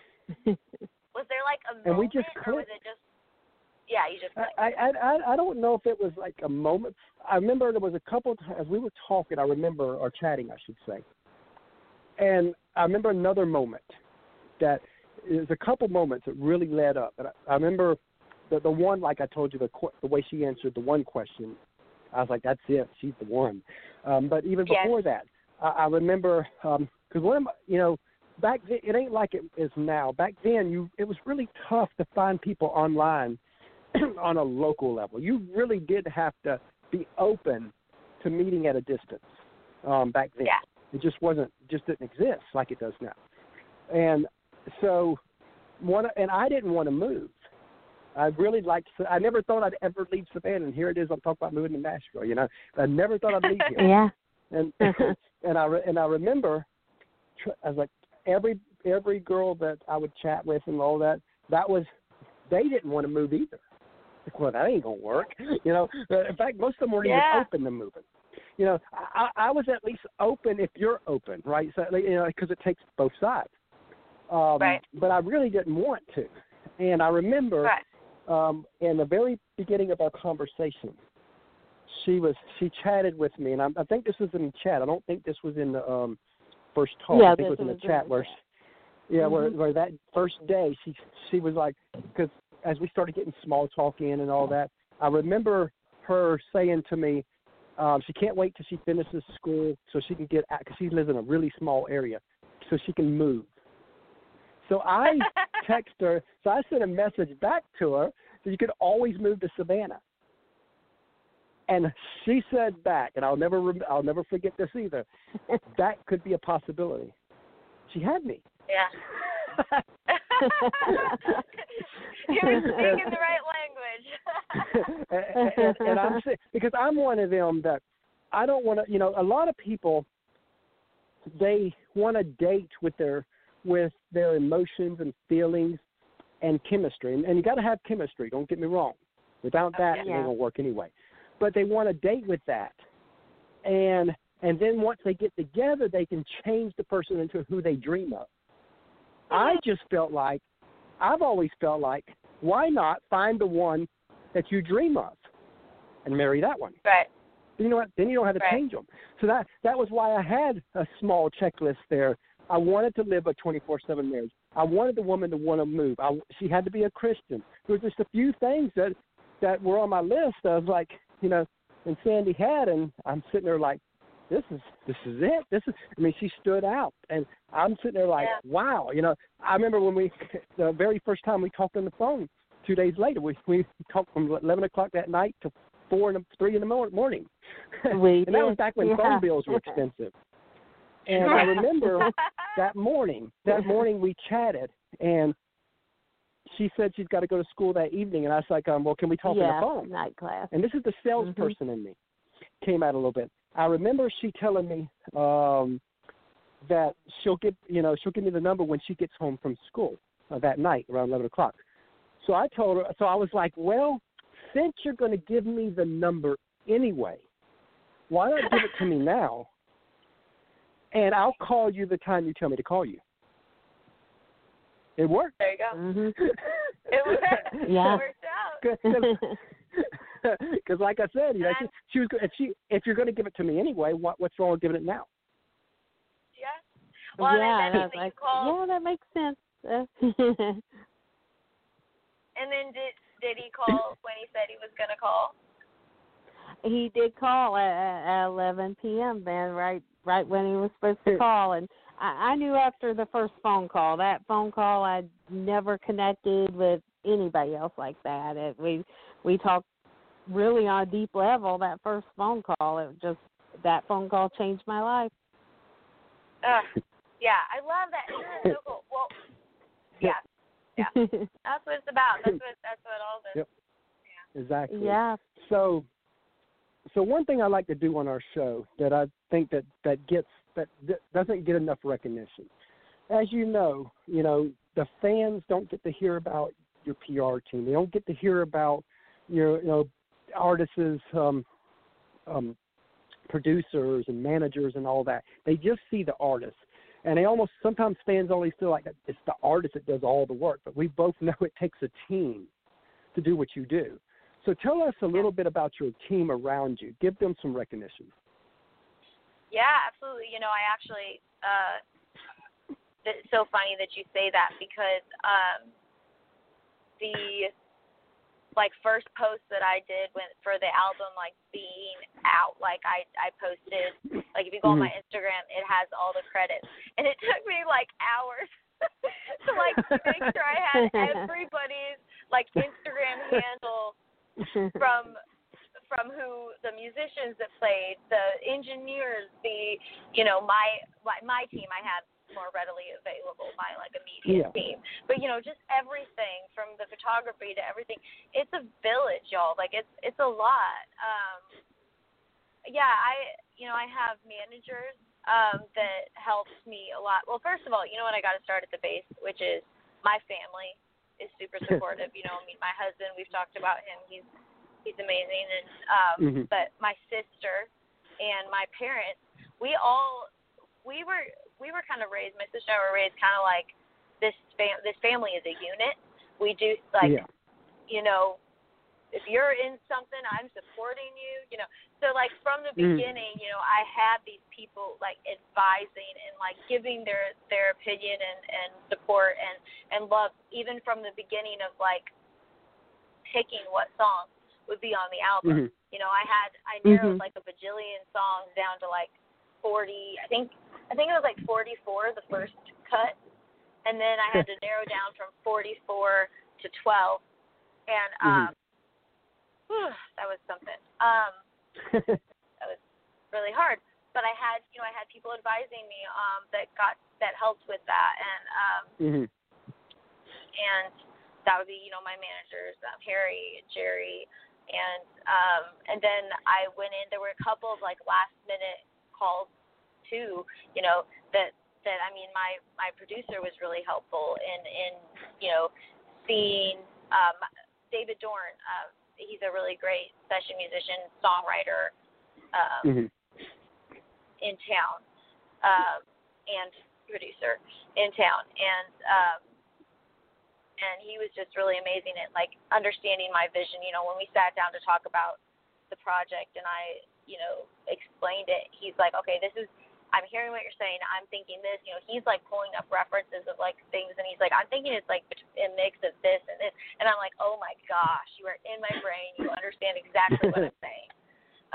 was there like a moment, And we just or was it just? Yeah, you just. I, I I I don't know if it was like a moment. I remember there was a couple of times we were talking. I remember or chatting, I should say. And I remember another moment that is a couple moments that really led up. And I, I remember the the one like I told you the the way she answered the one question. I was like, that's it. She's the one. Um, but even Yes. before that, I, I remember because one of my, you know back then it ain't like it is now. Back then, you it was really tough to find people online on a local level. You really did have to be open to meeting at a distance um, back then. Yeah. It just wasn't, just didn't exist like it does now. And so, one, and I didn't want to move. I really liked. I never thought I'd ever leave Savannah, and here it is. I'm talking about moving to Nashville. You know, I never thought I'd leave here. yeah. and and I and I remember, tr- I was like every every girl that I would chat with and all that. That was they didn't want to move either. Like, well, that ain't gonna work. You know, Uh, in fact, most of them weren't Yeah. even open to moving. You know, I, I was at least open if you're open, right? So you know, because it takes both sides. Um, Right. But I really didn't want to, and I remember Right. um, in the very beginning of our conversation, she was she chatted with me, and I, I think this was in the chat. I don't think this was in the um, first talk. Yeah, I think it was in the chat where, chat. she, yeah, where Mhm. where that first day she she was like because as we started getting small talk in and all that, I remember her saying to me, um, she can't wait till she finishes school so she can get because she lives in a really small area, so she can move. So I text her. So I sent a message back to her that you could always move to Savannah. And she said back, and I'll never rem- I'll never forget this either. that could be a possibility. She had me. Yeah. you were speaking the right language. and, and, and I'm saying because I'm one of them that I don't want to. You know, a lot of people they want to date with their with their emotions and feelings and chemistry, and, and you got to have chemistry. Don't get me wrong. Without oh, that, it Yeah. ain't gonna work anyway. But they want to date with that, and and then once they get together, they can change the person into who they dream of. I mm-hmm. just felt like I've always felt like why not find the one that you dream of and marry that one? right. You know what? Then you don't have to Right. change them. So that that was why I had a small checklist there. I wanted to live a 24/7 marriage. I wanted the woman to want to move. I, she had to be a Christian. There was just a few things that that were on my list. I was like, you know, and Sandy had, and I'm sitting there like, this is this is it. This is. I mean, she stood out, and I'm sitting there like, Yeah. wow. You know, I remember when we the very first time we talked on the phone. Two days later, we we talked from 11 o'clock that night to four and three in the morning. We and that was back when yeah. phone bills were expensive. And I remember that morning, that morning we chatted, and she said she's got to go to school that evening, and I was like, um, well, can we talk yeah, on the phone? night class. And this is the salesperson in me came out a little bit. I remember she telling me um, that she'll get you know she'll give me the number when she gets home from school uh, that night around eleven o'clock. So I told her. So I was like, well, since you're going to give me the number anyway, why not give it to me now? and I'll call you the time you tell me to call you. It worked. There you go. Mhm. It worked. Yeah. It worked out. Because, like I said, you know, she, she was. If she, if you're going to give it to me anyway, what, what's wrong with giving it now? Yeah. Well, yeah, and and I then was like, called, yeah, that makes sense. and then did did he call when he said he was gonna call? he did call at, at 11 p.m. Then right, right when he was supposed to call, and I, I knew after the first phone call, that phone call, I'd never connected with anybody else like that. It, we we talked really on a deep level. That first phone call, it just that phone call changed my life. Ugh. Yeah, I love that. Isn't that so cool? Well, yeah, Yeah. that's what it's about. That's what that's what all this. Yep. Exactly. yeah. So, so one thing I like to do on our show that I think that that gets that, that doesn't get enough recognition. As you know, you know the fans don't get to hear about your PR team. They don't get to hear about your you know artists, um, um, producers and managers and all that. They just see the artist. And they almost sometimes fans only feel like it's the artist that does all the work, but we both know it takes a team to do what you do. So tell us a little bit about your team around you. Give them some recognition. Yeah, absolutely. You know, I actually uh it's so funny that you say that because um the like first post that I did when for the album like being out, like I I posted like if you go on my mm-hmm. Instagram, it has all the credits. And it took me like hours to like make sure I had everybody's like Instagram handle from from who the musicians that played, the engineers, the you know my my, my team I had more readily available, my like immediate Yeah. team. But you know just everything from the photography to everything. It's a village, y'all. Like it's it's a lot. Um, yeah, I you know I have managers um, that helps me a lot. Well, first of all, you know what I got to start at the base, which is my family is super supportive. you know, I mean, my husband, we've talked about him. He's he's amazing, and um, Mhm. but my sister and my parents, we all we were we were kind of raised. My sister and I were raised kind of like this fam this family is a unit. We do like yeah. you know, if you're in something, I'm supporting you, you know. So like from the Mm. beginning, you know, I had these people like advising and like giving their their opinion and and support and and love even from the beginning of like picking what songs would be on the album. Mhm. You know, I had I narrowed Mhm. like a bajillion songs down to like 40. I think I think it was like 44 the first cut, and then I had to narrow down from 44 to 12, and um, whew, that was something. Um, that was really hard. But I had, you know, I had people advising me um, that got that helped with that, and um, mhm. and that would be, you know, my managers, um, Harry, Jerry, and um, and then I went in. There were a couple of like last minute calls too, you know, that that I mean, my my producer was really helpful in in you know seeing um, David Dorn. Uh, he's a really great session musician, songwriter. Um, Mhm. in town um, and producer in town and um, and he was just really amazing at like understanding my vision you know when we sat down to talk about the project and I you know explained it he's like okay this is I'm hearing what you're saying I'm thinking this you know he's like pulling up references of like things and he's like I'm thinking it's like a mix of this and this and I'm like oh my gosh you are in my brain you understand exactly what I'm saying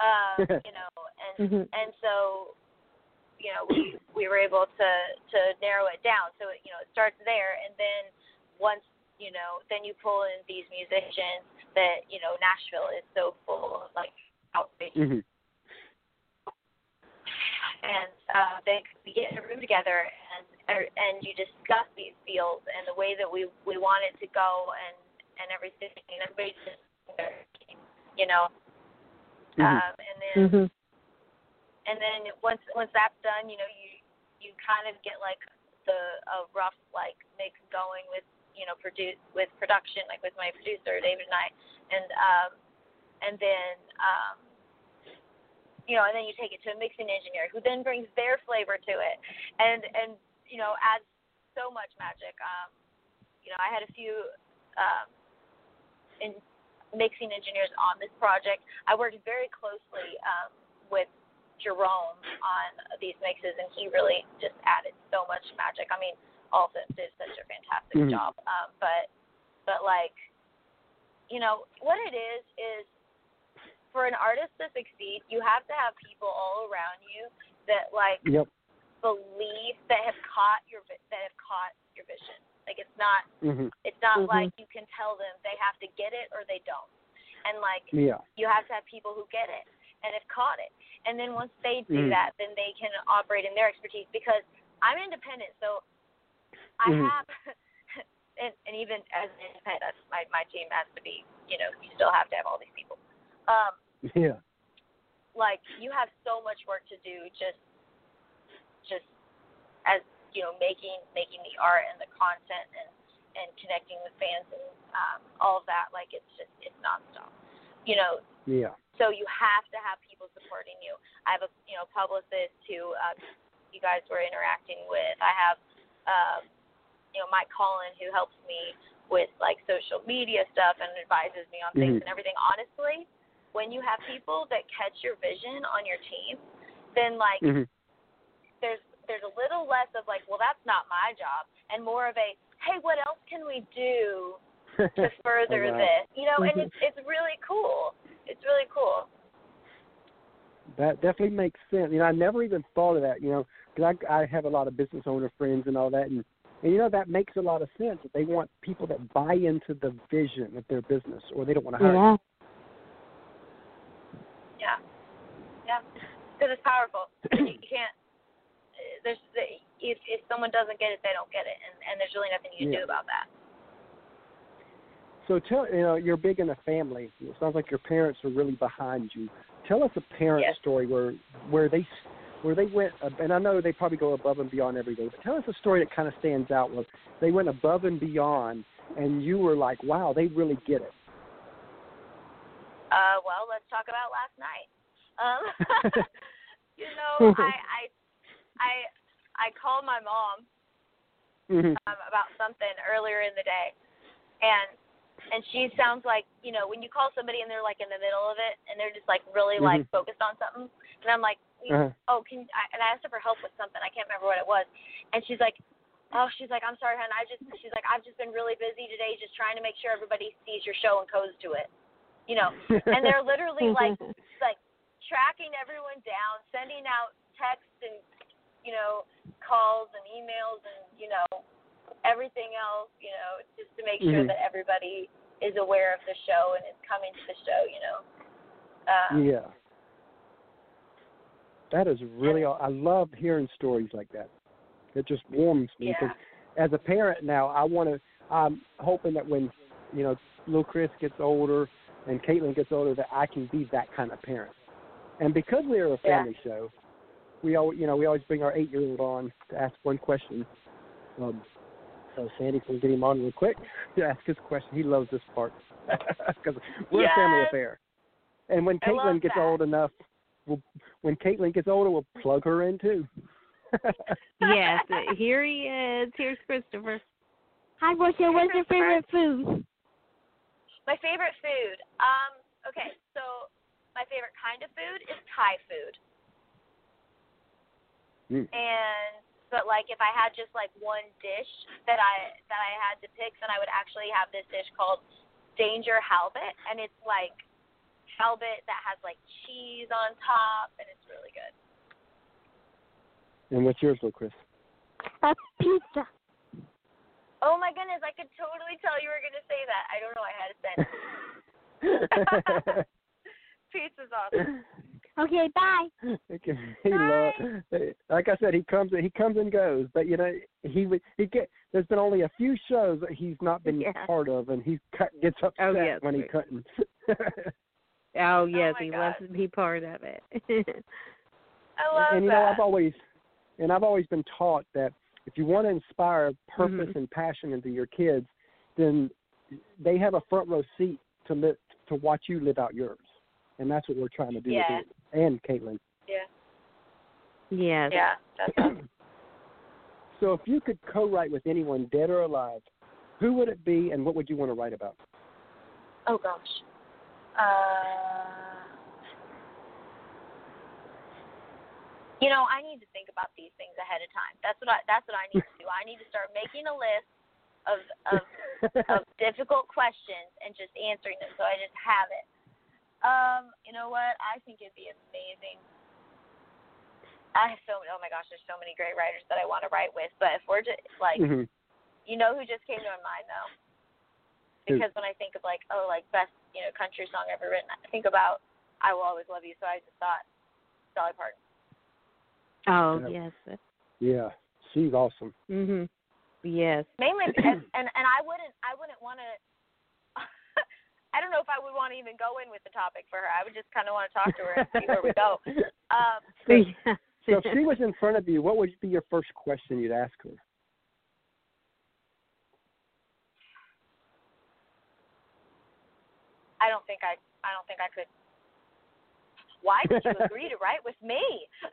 um, you know and Mhm. and so you know we we were able to to narrow it down so it, you know it starts there and then once you know then you pull in these musicians that you know Nashville is so full of like outreach Mhm. And uh, they we get in a room together and er, and you discuss these fields and the way that we we want it to go and and everything and everybody just you know Mhm. um, and then Mhm. and then once once that's done, you know, you you kind of get like the a rough like mix going with you know produce with production, like with my producer David and I, and um and then um you know, and then you take it to a mixing engineer who then brings their flavor to it, and and you know adds so much magic. Um, you know, I had a few um, in mixing engineers on this project. I worked very closely um, with Jerome on these mixes, and he really just added so much magic. I mean, all of them did such a fantastic Mhm. job. Um, but but like, you know, what it is is for an artist to succeed, you have to have people all around you that like Yep. believe that have caught your that have caught your vision. Like it's not hmm it's not Mhm. like you can tell them they have to get it or they don't. And like Yeah. you have to have people who get it and have caught it. And then once they do Mhm. that, then they can operate in their expertise because I'm independent, so I Mhm. have and, and even as an independent, my my team has to be, you know, you still have to have all these people. Um, Yeah. like you have so much work to do just just as you know making making the art and the content and and connecting with fans and um all of that like it's just it's nonstop you know Yeah. so you have to have people supporting you i have a you know publicist who um you guys were interacting with i have um you know mike collin who helps me with like social media stuff and advises me on things Mhm. and everything honestly when you have people that catch your vision on your team then like hmm there's there's a little less of like well that's not my job and more of a hey what else can we do to further Oh, wow. this you know and Mhm. it's it's really cool it's really cool That definitely makes sense. You know, I never even thought of that. You know, because I I have a lot of business owner friends and all that, and and you know that makes a lot of sense. That they want people that buy into the vision of their business, or they don't want to hire. Yeah. Yeah yeah because it's powerful you, can't there's if if someone doesn't get it they don't get it and and there's really nothing you can Yeah. do about that So tell you know you're big in a family. It sounds like your parents are really behind you. Tell us a parent Yes. story where where they where they went, and I know they probably go above and beyond every day. But tell us a story that kind of stands out where they went above and beyond, and you were like, wow, they really get it. uh well let's talk about last night um you know i i i i called my mom Mhm. um, about something earlier in the day, and and she sounds like you know when you call somebody and they're like in the middle of it and they're just like really like Mhm. focused on something, and I'm like, Uh-huh. oh, can I, and I asked her for help with something. I can't remember what it was, and she's like. Oh, she's like, I'm sorry, hon. I just, she's like, I've just been really busy today, just trying to make sure everybody sees your show and goes to it, you know. And they're literally like, like tracking everyone down, sending out texts and you know calls and emails and you know everything else, you know, just to make sure Mhm. that everybody is aware of the show and is coming to the show, you know. Um, yeah. That is really. I love hearing stories like that. It just warms me Yeah. as a parent now, I want to. I'm hoping that when you know little Chris gets older and Caitlin gets older, that I can be that kind of parent. And because we are a Yeah. family show, we always you know we always bring our eight year old on to ask one question. Um, so Sandy can get him on real quick to ask his question. He loves this part because we're a family affair. And when Caitlin gets that. old enough, we'll when Caitlin gets older, we'll plug her in too. yes, here he is. Here's Christopher. Hi, Portia. What's your favorite food? My favorite food. Um, okay, so my favorite kind of food is Thai food. Mm. And but like if I had just like one dish that I that I had to pick, then I would actually have this dish called Danger Halibut, and it's like halibut that has like cheese on top, and it's really good. and what's yours, little Chris? A pizza. Oh my goodness, I could totally tell you were gonna say that. I don't know. I had a sense. Pizza's awesome. Okay, bye. Okay, he love, like I said, he comes he comes and goes, but you know he would he get. There's been only a few shows that he's not been Yeah. part of, and he cut, gets upset Oh, yes. when he couldn't. Oh, oh yes, my he God. loves to be part of it. I love and you that. know, I've always and I've always been taught that if you want to inspire purpose Mhm. and passion into your kids, then they have a front row seat to live to watch you live out yours, and that's what we're trying to do. Yeah. with it. and Caitlin. Yeah. Yes. Yeah. That's awesome. So if you could co-write with anyone, dead or alive, who would it be, and what would you want to write about? Oh gosh. Uh, you know, I need to think about these things ahead of time. That's what I. That's what I need to do. I need to start making a list of of of difficult questions and just answering them, so I just have it. Um, you know what? I think it'd be amazing. I have so oh my gosh, there's so many great writers that I want to write with. But if we're just like, Mhm. you know, who just came to my mind though? Because when I think of like, oh, like best, you know, country song ever written, I think about "I Will Always Love You." So I just thought Dolly Parton. Oh Yeah. yes. Yeah, she's awesome. Mhm. Yes. Mainly, and and, and I wouldn't, I wouldn't want to. I don't know if I would want to even go in with the topic for her. I would just kind of want to talk to her and see where we go. Um, Yeah. So if she was in front of you, what would be your first question you'd ask her? I don't think I, I don't think I could. Why did you agree to write with me?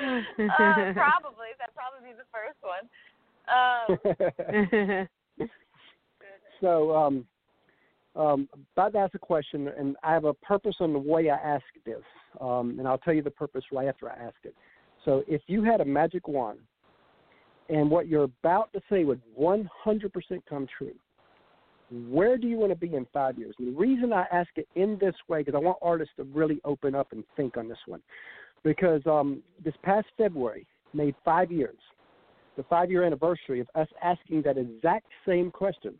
uh, probably that'd probably be the first one. Um, so um, um, about to ask a question, and I have a purpose on the way I ask this, um, and I'll tell you the purpose right after I ask it. So if you had a magic wand, and what you're about to say would 100% come true, where do you want to be in five years? And the reason I ask it in this way, because I want artists to really open up and think on this one, because um, this past February made five years, the five-year anniversary of us asking that exact same question: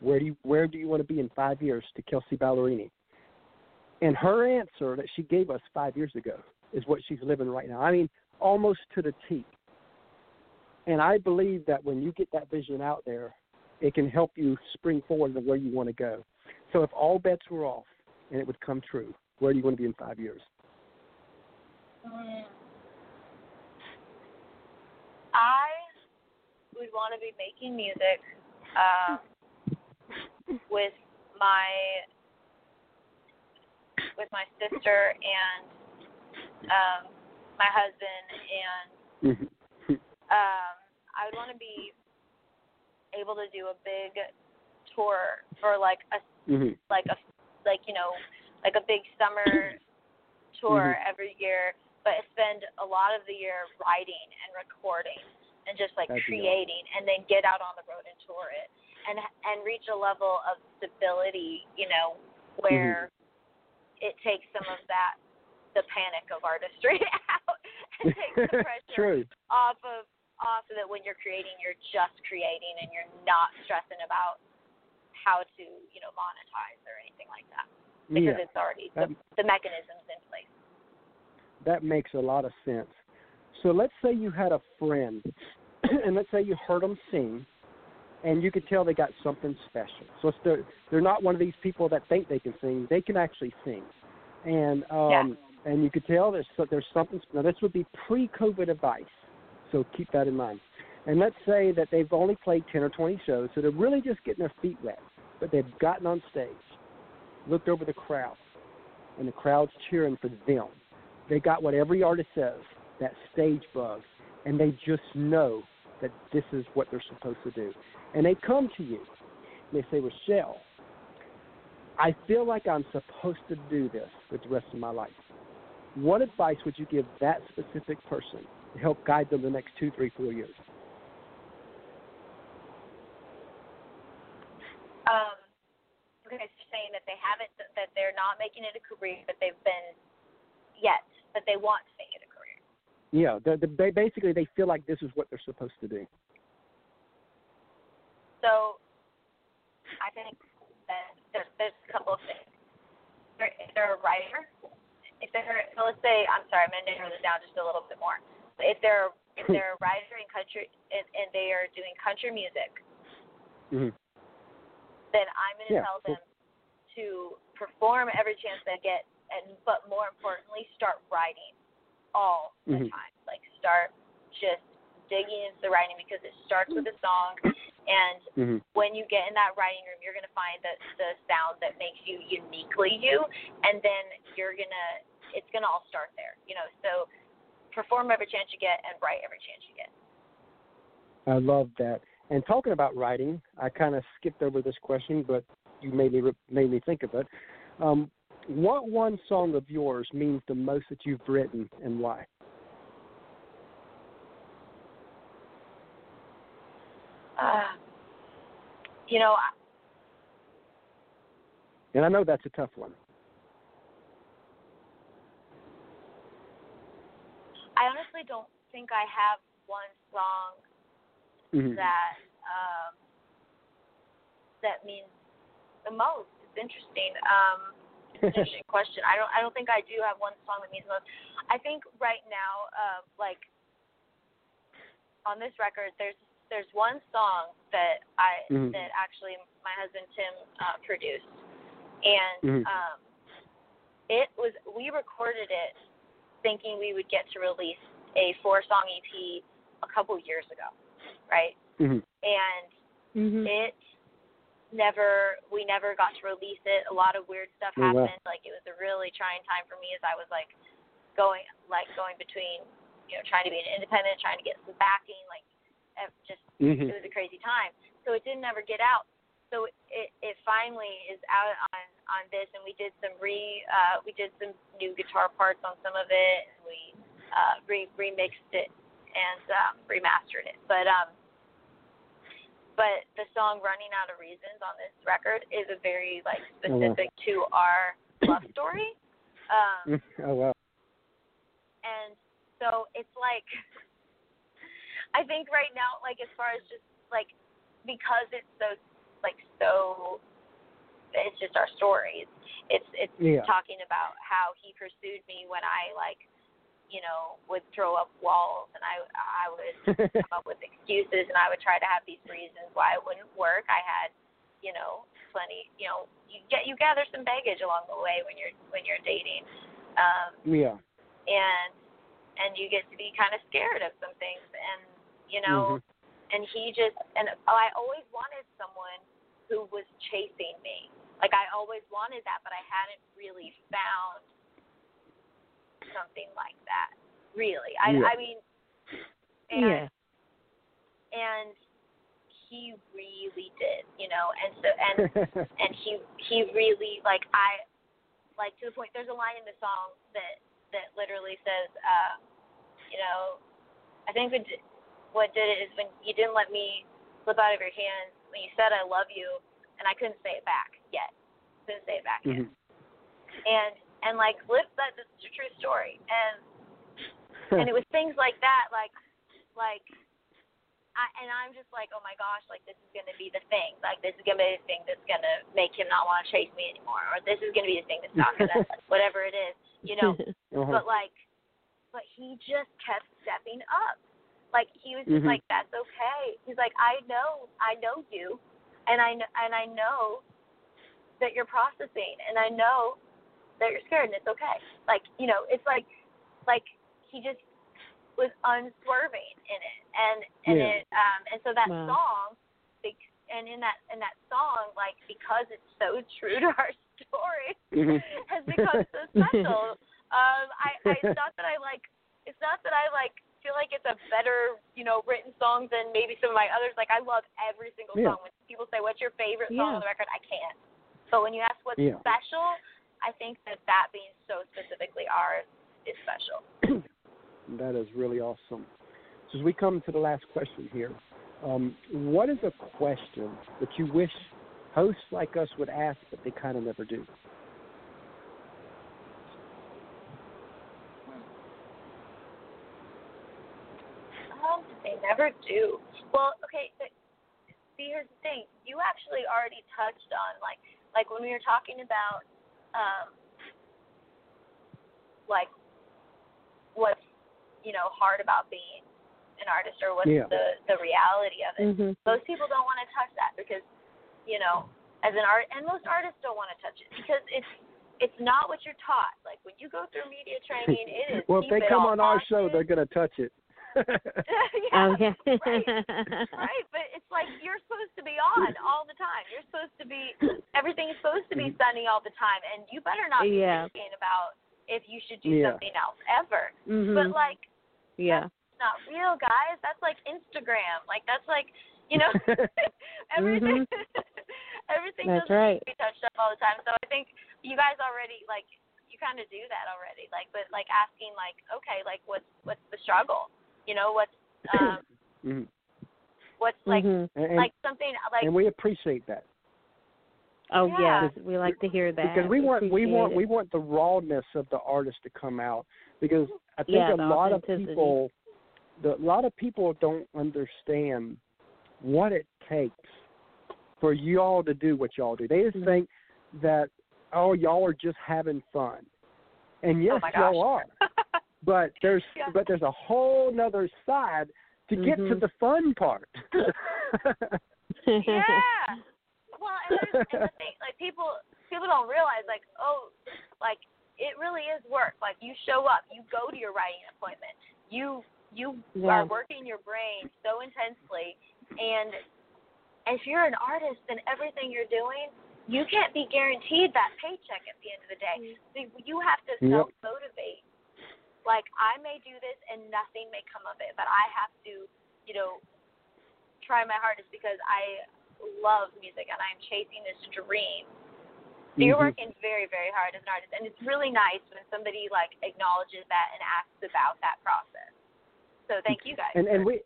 Where do you, where do you want to be in five years? To Kelsea Ballerini, and her answer that she gave us five years ago is what she's living right now. I mean, almost to the T. And I believe that when you get that vision out there, it can help you spring forward to where you want to go. So if all bets were off and it would come true, where do you want to be in five years? Mm. I would want to be making music um, with my with my sister and um, my husband, and Mhm. um, I would want to be able to do a big tour for like a Mhm. like a like you know like a big summer tour Mhm. every year, but spend a lot of the year writing and recording and just like That'd creating, and then get out on the road and tour it, and and reach a level of stability, you know, where it takes some of that the panic of artistry out and takes the pressure True. off of off of that when you're creating you're just creating and you're not stressing about how to you know monetize or anything like that because Yeah, it's already that, the, the mechanisms in place that makes a lot of sense. So let's say you had a friend, and let's say you heard them sing, and you could tell they got something special. So it's they're, they're not one of these people that think they can sing; they can actually sing, and um, Yeah. and you could tell there's there's something. Now this would be pre-COVID advice, so keep that in mind. And let's say that they've only played ten or twenty shows, so they're really just getting their feet wet, but they've gotten on stage, looked over the crowd, and the crowd's cheering for them. They got what every artist says that stage bug and they just know that this is what they're supposed to do. And they come to you. And they say Rachele i feel like i'm supposed to do this with the rest of my life. What advice would you give that specific person help guide them the next two three four years. Um okay so you're saying that they haven't that they're not making it a career but they've been yet but they want to make it a career. Yeah the, the, they basically they feel like this is what they're supposed to do. So i think that there's, there's a couple of things. They're- if they're a writer if they're so let's say i'm sorry i'm going to narrow this down just a little bit more if they're if they're a writer in country and, and they are doing country music hmm then I'm going to Yeah, tell them to perform every chance they get, and but more importantly, start writing all the Mhm. time. Like start just digging into the writing because it starts with a song, And hmm when you get in that writing room, you're gonna find that the sound that makes you uniquely you, and then you're gonna it's gonna all start there, you know. So perform every chance you get and write every chance you get. I love that. And talking about writing, I kind of skipped over this question, but you made me made me think of it. Um, what one song of yours means the most that you've written, and why? Uh, you know, I- And I know that's a tough one. I honestly don't think I have one song Mhm. that um, that means the most. It's interesting. Um, it's an interesting question. I don't I don't think I do have one song that means the most. I think right now, uh, like on this record, there's there's one song that I Mhm. that actually my husband Tim uh, produced, and Mhm. um, it was we recorded it thinking we would get to release a four song EP a couple years ago, right? Mhm. And Mhm. it never we never got to release it a lot of weird stuff Oh, wow. happened like it was a really trying time for me as i was like going like going between you know trying to be an independent trying to get some backing like ev- just Mhm. it was a crazy time so it didn't ever get out so it it finally is out on on this and we did some re uh we did some new guitar parts on some of it and we uh re remixed it and um remastered it but um but the song running out of reasons on this record is a very like Oh, wow. specific to our love story um oh wow. and so it's like I think right now, like as far as just like because it's so like so it's just our stories. It's it's Yeah. talking about how he pursued me when I like you know would throw up walls and I I would come up with excuses and I would try to have these reasons why it wouldn't work. I had you know plenty you know you get you gather some baggage along the way when you're when you're dating. Um yeah. and and you get to be kind of scared of some things and you know Mhm. and he just and I always wanted someone who was chasing me like I always wanted that but I hadn't really found something like that really I Yeah. I mean and Yeah. and he really did you know and so and and he he really like I like to the point there's a line in the song that that literally says uh you know I think what did, what did it is when you didn't let me slip out of your hands when you said I love you and I couldn't say it back yet couldn't say it back Mhm. and and like live that this is a true story and and it was things like that like like I, and I'm just like, oh my gosh, like this is gonna be the thing. Like this is gonna be the thing that's gonna make him not want to chase me anymore, or this is gonna be the thing that's not gonna, whatever it is, you know. Uh-huh. But like, but he just kept stepping up. Like he was just Mhm. like, that's okay. He's like, I know, I know you, and I kn- and I know that you're processing, and I know that you're scared, and it's okay. Like you know, it's like, like he just was unswerving in it, and and Yeah. it um and so that Wow. song, bec- and in that in that song, like because it's so true to our story, Mhm. has become so special. um, I, I it's not that I like it's not that I like feel like it's a better you know written song than maybe some of my others. Like I love every single Yeah. song. When people say what's your favorite song Yeah. on the record, I can't. But when you ask what's Yeah. special, I think that that being so specifically ours is special. That is really awesome. So as we come to the last question here, um, what is a question that you wish hosts like us would ask, but they kind of never do? Um, they never do. Well, okay. See, here's the thing. You actually already touched on like like when we were talking about um like what's you know hard about being an artist or what's Yeah. the the reality of it. Mhm. Most people don't want to touch that because you know as an art and most artists don't want to touch it because it's it's not what you're taught. Like when you go through media training, it is well, if they come on our show, they're going to touch it. Yeah, Oh yeah. right, right. But it's like you're supposed to be on all the time. You're supposed to be everything's supposed to be sunny all the time, and you better not be Yeah. thinking about if you should do Yeah. something else ever. mhm. But like yeah. it's not real, guys. That's like Instagram. Like that's like you know everything. everything Mm-hmm. That's doesn't right. be touched up all the time. So I think you guys already like you kind of do that already. Like, but like asking like, okay, like what's what's the struggle? You know, what's um Mhm. what's like Mhm. and, and, like something like and we appreciate that Oh Yeah. yes, we like to hear that. because we want we appreciate want it. we want the rawness of the artist to come out because I think Yeah, a lot of people the, a lot of people don't understand what it takes for y'all to do what y'all do. They just Mhm. think that oh y'all are just having fun, and yes oh y'all are. gosh. But there's Yeah. but there's a whole nother side to get to Mhm. the fun part. yeah. Well, and, there's, and the thing, like people, people don't realize, like, oh, like it really is work. Like you show up, you go to your writing appointment, you you Yeah. are working your brain so intensely, and if you're an artist, then everything you're doing, you can't be guaranteed that paycheck at the end of the day. So you have to self motivate. Like I may do this and nothing may come of it, but I have to, you know, try my hardest because I love music and I'm chasing this dream. So you're Mhm. working very, very hard as an artist, and it's really nice when somebody like acknowledges that and asks about that process. So thank you guys. and and we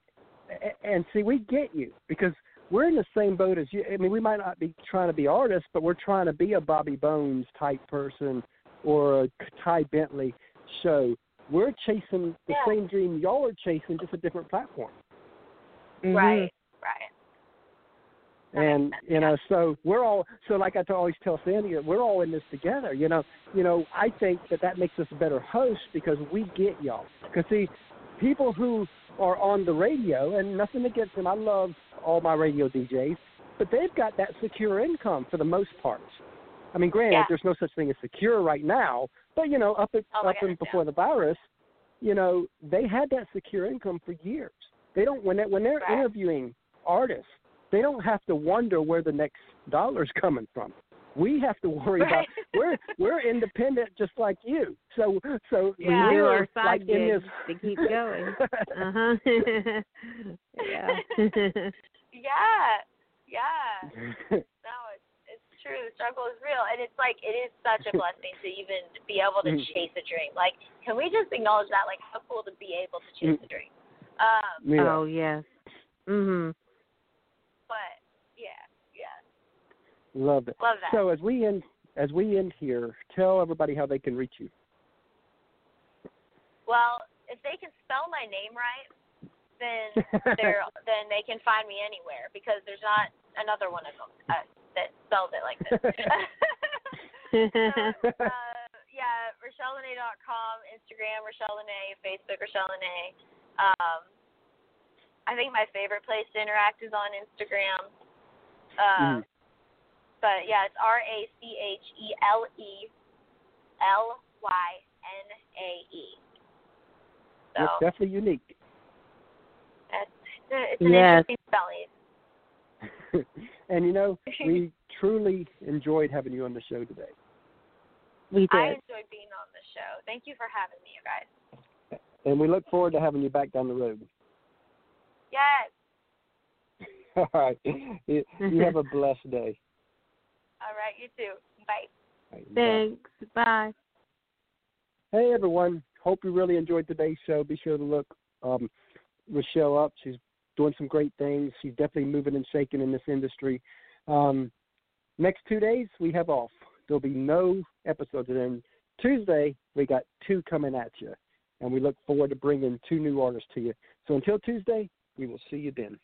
and see we get you because we're in the same boat as you. I mean, we might not be trying to be artists, but we're trying to be a Bobby Bones type person or a Ty Bentley show. We're chasing the Yeah. same dream y'all are chasing, just a different platform. Mhm. right, right. That and you know, so we're all so like I always tell Sandy, we're all in this together. You know, you know, I think that that makes us a better host because we get y'all. Because see, people who are on the radio, and nothing against them, I love all my radio DJs, but they've got that secure income for the most part. I mean, granted, Yeah. there's no such thing as secure right now, but you know, up at, Oh up and before the virus, you know, they had that secure income for years. They don't when they, when they're Right. interviewing artists, they don't have to wonder where the next dollar's coming from. We have to worry about Right. we're we're independent just like you. So so We Yeah. our side like in this to keep going. Uh huh. yeah. Yeah, yeah. No, it's it's true. The struggle is real, and it's like it is such a blessing to even be able to Mm. chase a dream. Like, can we just acknowledge that? Like, how cool to be able to chase Mm. a dream. Um, yeah. Oh yes. Mhm. but yeah, yeah, Love it. love that. So as we end as we end here, tell everybody how they can reach you. well, if they can spell my name right, then they're then they can find me anywhere because there's not another one of them uh, that spells it like this. so, uh, yeah, RacheleLynae.com, Instagram Rachele Lynae, Facebook Rachele Lynae. Um, I think my favorite place to interact is on Instagram. Um, Mhm. But yeah, it's R A C H E L E L Y N A E. So It's definitely unique. that's, it's, it's an Yes. interesting spelling. and you know, we truly enjoyed having you on the show today. we did. I enjoyed being on the show. Thank you for having me, you guys. And we look forward to having you back down the road. Yes. All right. You you have a blessed day. All right, you too. Bye. All right, bye. Thanks. Bye. Hey everyone. Hope you really enjoyed today's show. Be sure to look um, Rachele up. She's doing some great things. She's definitely moving and shaking in this industry. Um, next two days we have off. There'll be no episodes. And then Tuesday we got two coming at you, and we look forward to bringing two new artists to you. So until Tuesday, we will see you then.